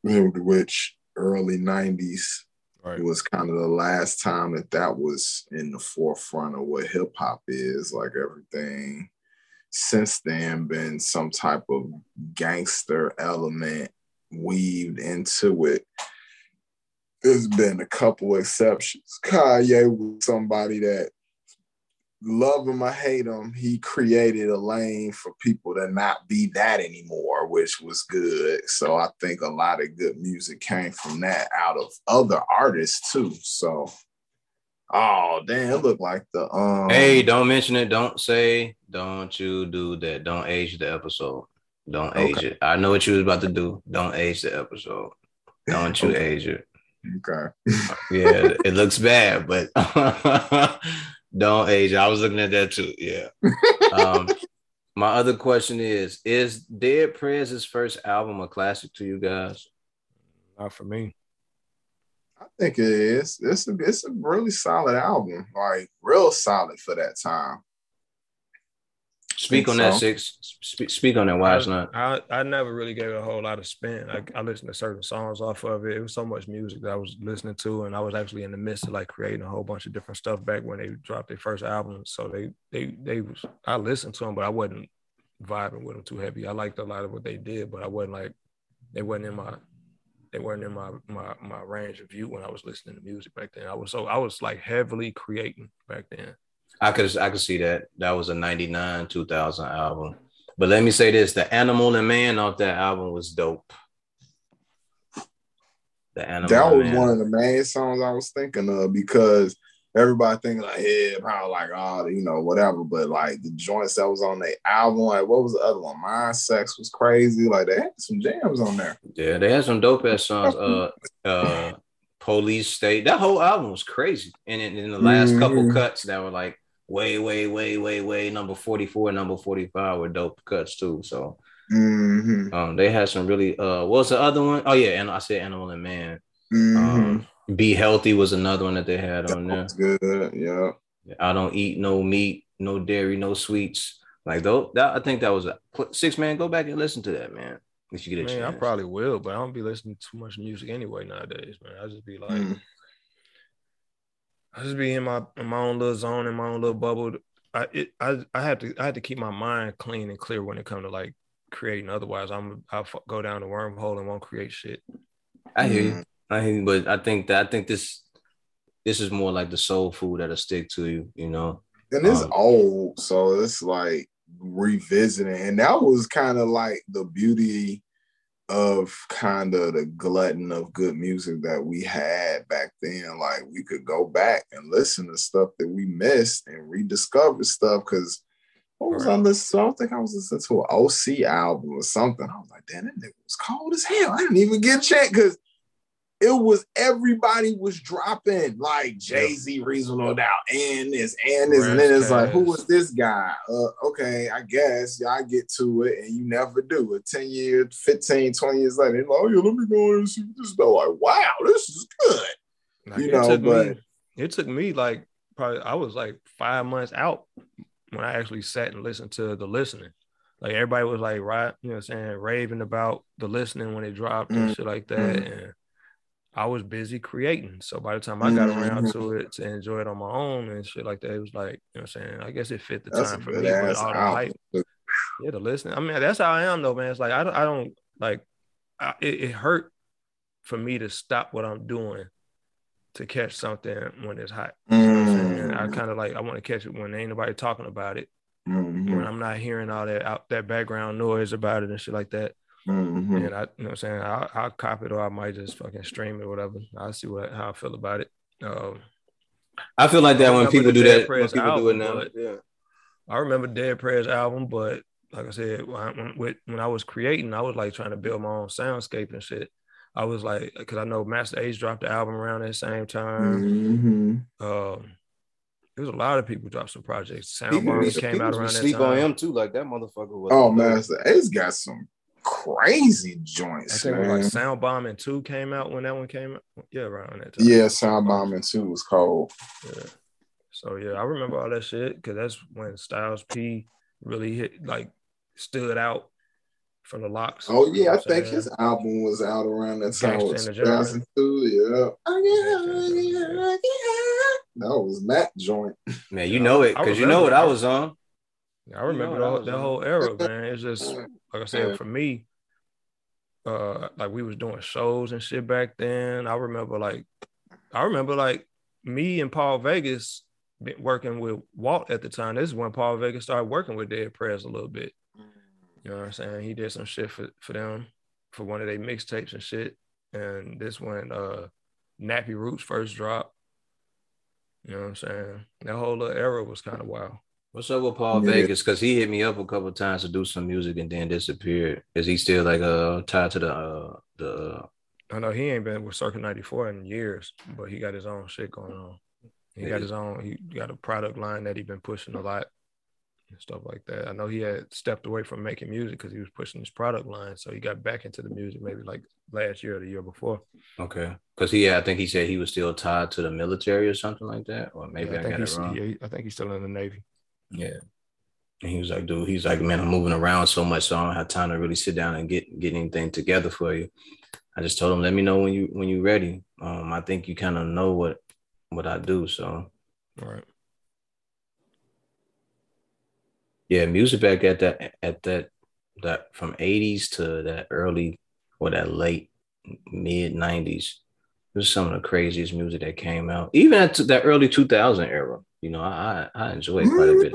which early 90s right. it was kind of the last time that that was in the forefront of what hip hop is like everything. Since then been some type of gangster element weaved into it. There's been a couple exceptions. Kanye was somebody that love him or hate him, he created a lane for people to not be that anymore, which was good. So I think a lot of good music came from that out of other artists too. So oh damn, it looked like the um Hey, don't mention it. Don't say, don't you do that. Don't age the episode. Don't age Okay. it. I know what you was about to do. Don't age the episode. Don't you Okay. age it. Okay. Yeah, it looks bad, but don't age. I was looking at that too. Yeah. Um, my other question is: Is Dead Prez' first album a classic to you guys? Not for me. I think it is. It's a it's a really solid album. Like real solid for that time. Speak on that, six. Speak, speak on that. Why it's not? I, I never really gave it a whole lot of spin. I, I listened to certain songs off of it. It was so much music that I was listening to, and I was actually in the midst of like creating a whole bunch of different stuff back when they dropped their first album. So they they they was I listened to them, but I wasn't vibing with them too heavy. I liked a lot of what they did, but I wasn't like they wasn't in my they weren't in my my my range of view when I was listening to music back then. I was so I was like heavily creating back then. I could I could see that. That was a 99 2000 album. But let me say this, the Animal in Man off that album was dope. The Animal that was Man. one of the main songs I was thinking of because everybody thinking like yeah, probably like oh you know whatever, but like the joints that was on the album, like what was the other one? Mind Sex was crazy. Like they had some jams on there. Yeah, they had some dope ass songs. Uh uh Police State. That whole album was crazy. And in, in the last couple Mhm. cuts that were like way, way, way, way, way number 44, number 45 were dope cuts too. So Mm-hmm. um they had some really uh what was the other one? Oh yeah, and I said Animal in Man. Mm-hmm. Um Be Healthy was another one that they had on there. That's good. Yeah. I don't eat no meat, no dairy, no sweets. Like though, that I think that was a six man. Go back and listen to that, man. If you get a Man, chance. I probably will, but I don't be listening to too much music anyway nowadays, man. I just be like Mm. I just be in my in my own little zone, in my own little bubble. I it, I I have to I have to keep my mind clean and clear when it comes to like creating. Otherwise, I'm I'll f- go down the wormhole and won't create shit. I hear you. Mm. I hear you, but I think that I think this this is more like the soul food that'll stick to you. You know. And it's Um, old, so it's like revisiting. And that was kind of like the beauty of kind of the glutton of good music that we had back then. Like we could go back and listen to stuff that we missed and rediscover stuff. Cause what was I Right. listening to? I think I was listening to an OC album or something. I was like, damn, that nigga was cold as hell. I didn't even get a chance because it was everybody was dropping like Jay Z, Reasonable Doubt, and this and this, and then it's like, who was this guy? Uh, okay, I guess y'all get to it, and you never do. it. 10 years, 15, 20 years later, like, oh yeah, let me go and see this. They're like, wow, this is good. Like, You it know, took but- me, it took me like probably I was like five months out when I actually sat and listened to the listening. Like everybody was like right, you know what I'm saying, raving about the listening when it dropped and Mhm. shit like that. And I was busy creating. So by the time I got around Mhm. to it to enjoy it on my own and shit like that, it was like, you know what I'm saying? I guess it fit the That's time for me with all the hype. Yeah, the listening. I mean, that's how I am though, man. It's like I don't, I don't like I, it, it hurt for me to stop what I'm doing to catch something when it's hot. You know what I'm saying? I Mm. kind of like I want to catch it when ain't nobody talking about it. Mhm, When I'm not hearing all that out that background noise about it and shit like that. Mhm. And I, you know what I'm saying? I'll, I'll cop it or I might just fucking stream it or whatever. I'll see what how I feel about it. Um, I feel like that when people do Dead that. When Prez people do it album, now. but- Yeah. I remember Dead Prez album, but like I said, when, I- when when I was creating, I was like trying to build my own soundscape and shit. I was like, because I know Masta Ace dropped the album around that same time. Mhm. Um, there's a lot of people dropped some projects. People Soundbombs be, came people out around that sleep time. on him too. Like that motherfucker was. Oh man, Ace got some crazy I joints, think man. like Sound Bombing 2 came out when that one came out. Yeah, around that time. yeah, Sound Bombing 2 was cold. Yeah. So yeah, I remember all that shit because that's when Styles P really hit like stood out from the LOX. Oh yeah, I think saying? his album was out around that time. Was and the Gentleman. 2002, yeah. Gangsta and the Gentleman, That was Matt joint. Man, you know it because you know what. I was on. I remember You know, the that whole, that whole era, man. It's just like I said for me. Uh, like we was doing shows and shit back then. I remember like, I remember like me and Paul Vegas been working with Walt at the time. This is when Paul Vegas started working with Dead Prez a little bit. You know what I'm saying? He did some shit for, for them for one of their mixtapes and shit. And this when uh Nappy Roots first dropped. You know what I'm saying? That whole little era was kind of wild. What's up with Paul Yeah. Vegas? Because he hit me up a couple times to do some music and then disappeared. Is he still like uh tied to the uh the I know he ain't been with Circuit 94 in years, but he got his own shit going on. He got his own, he got a product line that he been pushing a lot and stuff like that. I know he had stepped away from making music because he was pushing his product line. So he got back into the music maybe like last year or the year before. okay? Because he I think he said he was still tied to the military or something like that, or maybe Yeah, I, think got it wrong. yeah, I think he's still in the Navy. Yeah. And he was like, dude, he's like, man, I'm moving around so much, so I don't have time to really sit down and get get anything together for you. I just told him, let me know when you when you're ready. Um, I think you kind of know what what I do. So All right. yeah, music back at that at that that from 80s to that early or that late mid 90s. It was some of the craziest music that came out. Even at that early 2000 era, you know, I I enjoyed quite a bit.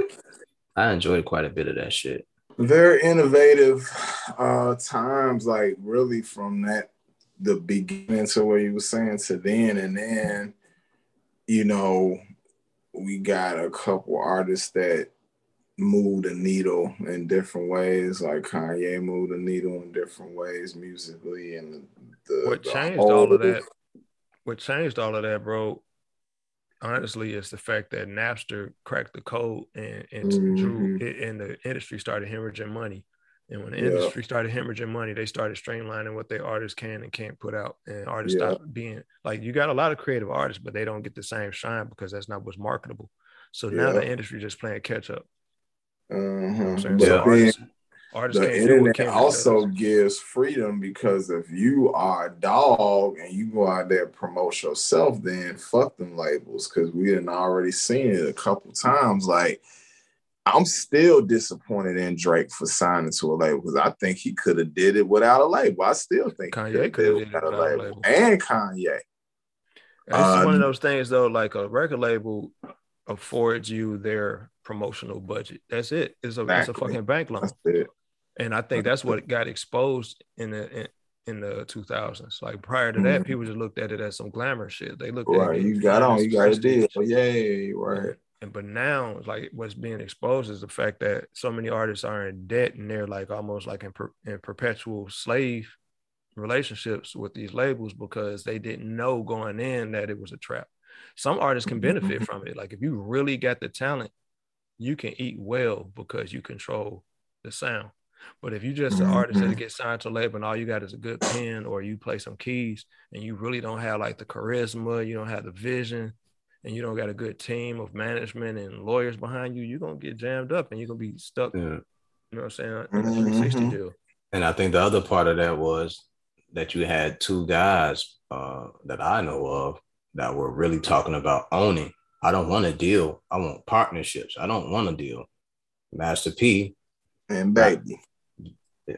I enjoyed quite a bit of that shit. very innovative uh times like really from that the beginning to where you were saying to then and then you know we got a couple artists that moved the needle in different ways like kanye moved the needle in different ways musically and the What changed whole- all of that? What changed all of that, bro? Honestly, is the fact that Napster cracked the code and and drew Mhm. and the industry started hemorrhaging money. And when the Yeah. industry started hemorrhaging money, they started streamlining what their artists can and can't put out. And artists Yeah. stopped being like you got a lot of creative artists, but they don't get the same shine because that's not what's marketable. So now the industry just playing catch up. Uh-huh. You know I'm saying? So artists, artists the can't do what internet also gives freedom because if you are a dog and you go out there and promote yourself, then fuck them labels because we done already seen it a couple times. Like I'm still disappointed in Drake for signing to a label because I think he could have did it without a label. I still think Kanye coulda coulda did it without a label. and Kanye. It's one Um, of those things though, like a record label affords you their promotional budget. That's it. It's a it's a fucking bank loan. And I think that's what got exposed in the in, in the 2000s. Like prior to that, Mhm. people just looked at it as some glamour shit. They looked Right, at it you got on, you got a deal. Yay, right. And but now, like what's being exposed is the fact that so many artists are in debt and they're like almost like in, per, in perpetual slave relationships with these labels because they didn't know going in that it was a trap. Some artists can benefit from it. Like if you really got the talent, you can eat well because you control the sound. But if you're just an artist that gets signed to label and all you got is a good pen or you play some keys and you really don't have like the charisma, you don't have the vision, and you don't got a good team of management and lawyers behind you, you're gonna get jammed up and you're gonna be stuck, you know what I'm saying, in a 360 Mhm. deal. And I think the other part of that was that you had two guys uh, that I know of that were really talking about owning. I don't want a deal. I want partnerships. I don't want a deal. Master P, And baby.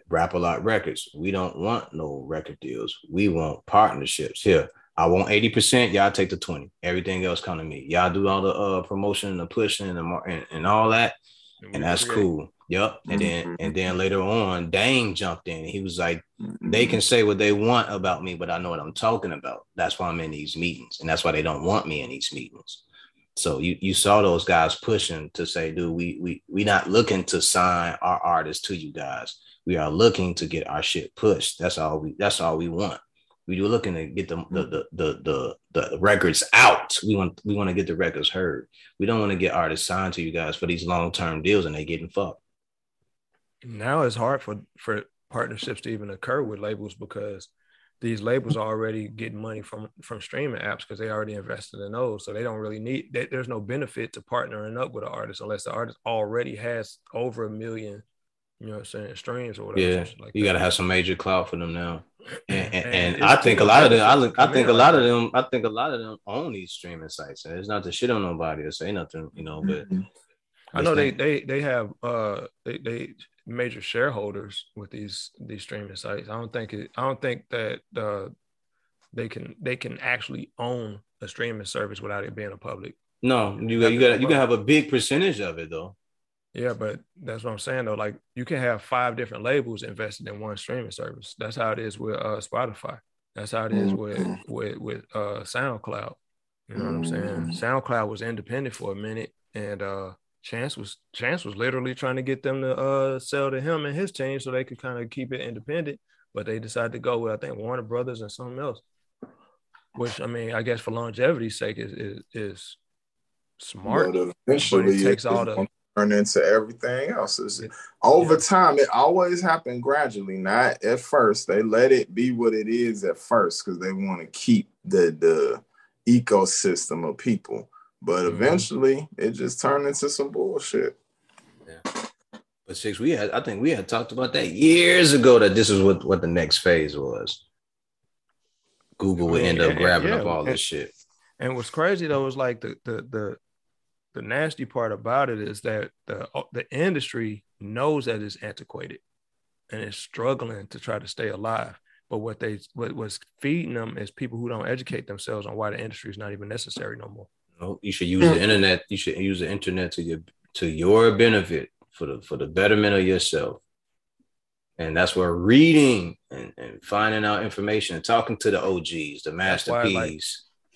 Rap a Lot Records. We don't want no record deals. We want partnerships. Here, I want 80%. Y'all take the 20. Everything else come to me. Y'all do all the uh, promotion and the pushing and, the, mar- and, and all that. we And that's create- cool. Yep. And then Mhm. and then later on, Dame jumped in. He was like, Mm-hmm. they can say what they want about me, but I know what I'm talking about. That's why I'm in these meetings, and that's why they don't want me in these meetings. So you you saw those guys pushing to say, dude, we we we not looking to sign our artists to you guys. We are looking to get our shit pushed. That's all we that's all we want. We were looking to get the the the the the, the records out. We want we want to get the records heard. We don't want to get artists signed to you guys for these long term deals and they getting fucked. now it's hard for for partnerships to even occur with labels because these labels are already getting money from from streaming apps because they already invested in those so they don't really need they, there's no benefit to partnering up with an artist unless the artist already has over a million you know what i'm saying streams or whatever Yeah, like you got to have some major clout for them now. And, and, and I think a lot of them, I, look, I think a lot of them, I think a lot of them own these streaming sites. And it's not to shit on nobody or say nothing, you know, but Mhm. I know they they they have uh they, they major shareholders with these these streaming sites. I don't think it I don't think that uh they can they can actually own a streaming service without it being a public No, you got you got you can have a big percentage of it though. Yeah, but that's what I'm saying though. Like you can have five different labels invested in one streaming service. That's how it is with uh, Spotify. That's how it is with Mm-hmm. with with uh, SoundCloud. You know what I'm saying? Mhm. SoundCloud was independent for a minute, and uh, Chance was Chance was literally trying to get them to uh, sell to him and his team so they could kind of keep it independent. But they decided to go with I think Warner Brothers and something else. Which I mean, I guess for longevity's sake is is, is smart. But eventually, But it takes it's all the- turn into everything else. It- over yeah. time, it always happened gradually, not at first. They let it be what it is at first because they want to keep the the ecosystem of people. But Mhm. eventually, it just turned into some bullshit. But six, we had I think we had talked about that years ago that this is what what the next phase was. Google would end up grabbing yeah, up all and- this shit. And what's crazy though is like the the the the nasty part about it is that the the industry knows that it's antiquated and it's struggling to try to stay alive. But what they what was feeding them is people who don't educate themselves on why the industry is not even necessary no more. No, you should use the internet. You should use the internet to your to your benefit for the for the betterment of yourself. And that's where reading and, and finding out information and talking to the OGs, the That's why, like.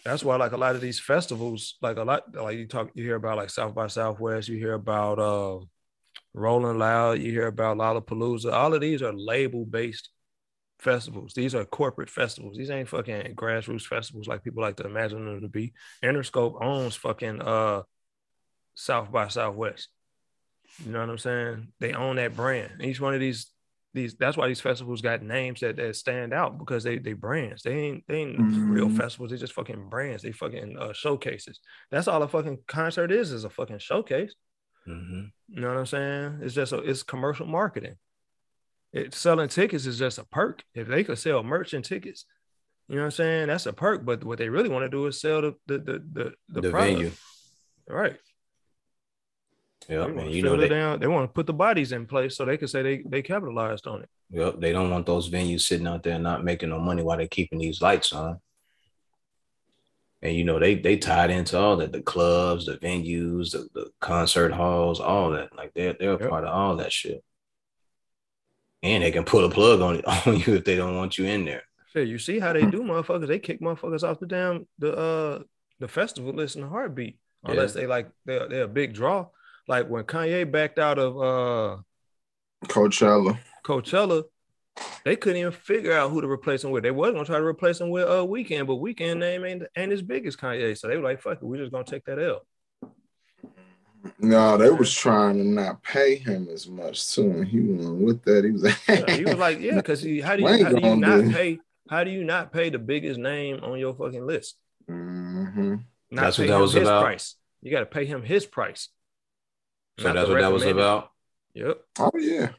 That's why like a lot of these festivals, like a lot like you talk you hear about like South by Southwest, you hear about uh Rolling Loud, you hear about Lollapalooza. All of these are label based festivals. These are corporate festivals. These ain't fucking grassroots festivals like people like to imagine them to be. Interscope owns fucking uh South by Southwest. You know what I'm saying? They own that brand. Each one of these these that's why these festivals got names that, that stand out because they they brands. They ain't they ain't real Mhm. festivals. They just fucking brands. They fucking uh, showcases. That's all a fucking concert is is a fucking showcase. Mhm. You know what I'm saying? It's just a, it's commercial marketing. It selling tickets is just a perk. If they could sell merch and tickets, you know what I'm saying? That's a perk. But what they really want to do is sell the the the the, the, The product. venue. Right. Yeah, want You know they, down. They want to put the bodies in place so they can say they they capitalized on it. yep, they don't want those venues sitting out there not making no money while they're keeping these lights on. And you know, they they tied into all that, the clubs, the venues, the, the concert halls, all that. Like they're they're a Yep. part of all that shit. And they can pull a plug on it on you if they don't want you in there. Shit, you see how they do, motherfuckers? They kick motherfuckers off the damn the uh the festival list in a heartbeat, unless they like they're they're a big draw. Like when Kanye backed out of uh Coachella. Coachella, they couldn't even figure out who to replace him with. They was gonna try to replace him with uh Weeknd, but Weeknd name ain't ain't as big as Kanye, so they were like, "Fuck it, we're just gonna take that L." No, they was trying to not pay him as much too, and he went with that. He was like, Yeah, he was like, "Yeah, because how do you how do you not do. pay how do you not pay the biggest name on your fucking list? hmm Not That's what that was his about? price. You got to pay him his price. So that's what that was about. Yep. Oh yeah.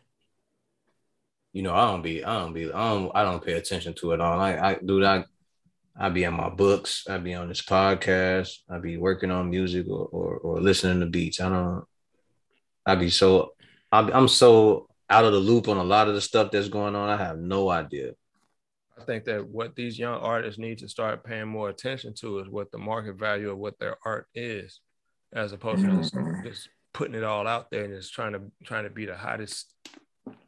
you know, I don't be, I don't be, I don't, I don't pay attention to it all. I, I, dude, I, I be in my books, I be on this podcast, I be working on music or, or, or listening to beats. I don't, I be so, I, I'm so out of the loop on a lot of the stuff that's going on. I have no idea. I think that what these young artists need to start paying more attention to is what the market value of what their art is, as opposed to just, Mhm. just putting it all out there and just trying to trying to be the hottest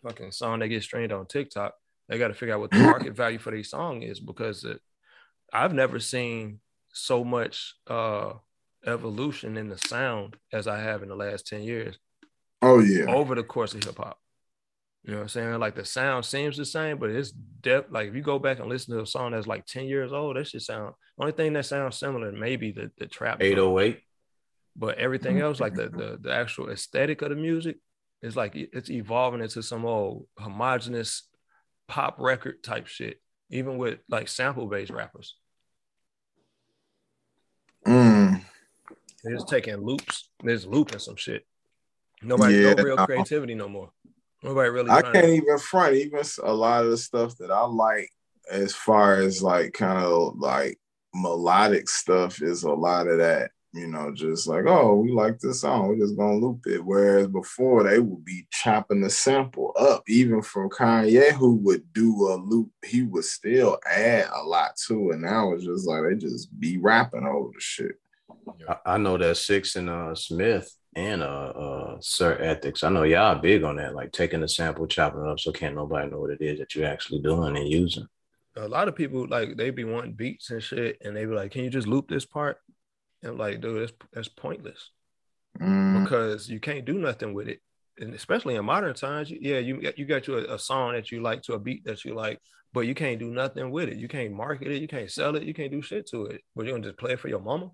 fucking song that gets streamed on TikTok. They got to figure out what the market value for their song is because it, I've never seen so much uh, evolution in the sound as I have in the last ten years Oh yeah. over the course of hip hop. You know what I'm saying? Like the sound seems the same, but it's depth. Like if you go back and listen to a song that's like 10 years old, that should sound only thing that sounds similar maybe the, the trap. drum. 808. But everything else, like the, the the actual aesthetic of the music, is like it's evolving into some old homogenous pop record type shit, even with like sample based rappers. Mm. They're just taking loops. They're just looping some shit. Nobody, Yeah. no real creativity no more. Nobody really. I can't to- even front. Even a lot of the stuff that I like, as far as like kind of like melodic stuff, is a lot of that. You know, just like oh, we like this song, we're just gonna loop it. Whereas before, they would be chopping the sample up. Even from Kanye, who would do a loop, he would still add a lot to it. Now it's just like they just be rapping over the shit. I, I know that Six and uh Smith and uh uh Sir Ethics. I know y'all big on that, like taking the sample, chopping it up, so can't nobody know what it is that you're actually doing and using. A lot of people like they be wanting beats and shit, and they be like, "Can you just loop this part?" I'm like, dude, that's that's pointless Mm, because you can't do nothing with it. And especially in modern times, yeah, you got you got you a, a song that you like to a beat that you like, but you can't do nothing with it. You can't market it, you can't sell it, you can't do shit to it. But you're gonna just play it for your mama.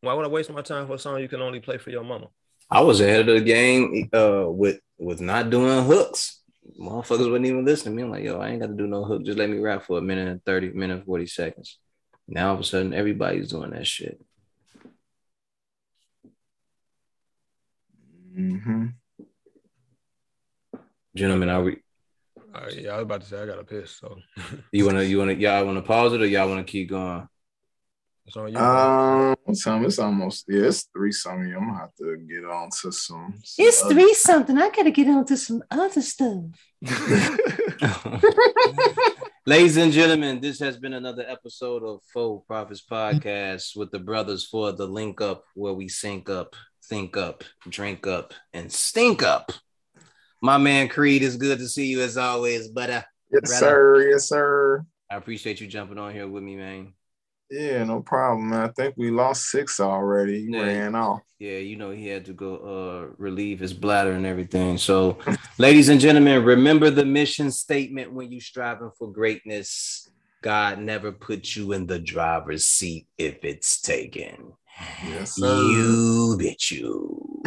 Why would I waste my time for a song you can only play for your mama? I was ahead of the game uh with with not doing hooks. Motherfuckers wouldn't even listen to me. I'm like, yo, I ain't got to do no hook. Just let me rap for a minute and 30, minute 40 seconds. Now all of a sudden everybody's doing that shit. mhm. Gentlemen, are we Uh, yeah, I was about to say I got a piss. So you wanna you wanna y'all wanna pause it or y'all wanna keep going? it's on you. Um, what time? It's almost yeah. It's three something. I'm gonna have to get on to some. some other- something. I gotta get on to some other stuff. Ladies and gentlemen, this has been another episode of Faux Prophets Podcast with the brothers for the link up where we sync up, think up, drink up, and stink up. My man Creed is good to see you as always, but uh, Yes, Brother. sir. Yes, sir. I appreciate you jumping on here with me, man. Yeah, no problem, man. I think we lost six already. He Yeah. ran off. Yeah, you know, he had to go uh relieve his bladder and everything. So, ladies and gentlemen, remember the mission statement when you striving for greatness. God never put you in the driver's seat if it's taken. Yes, sir. You bitch you.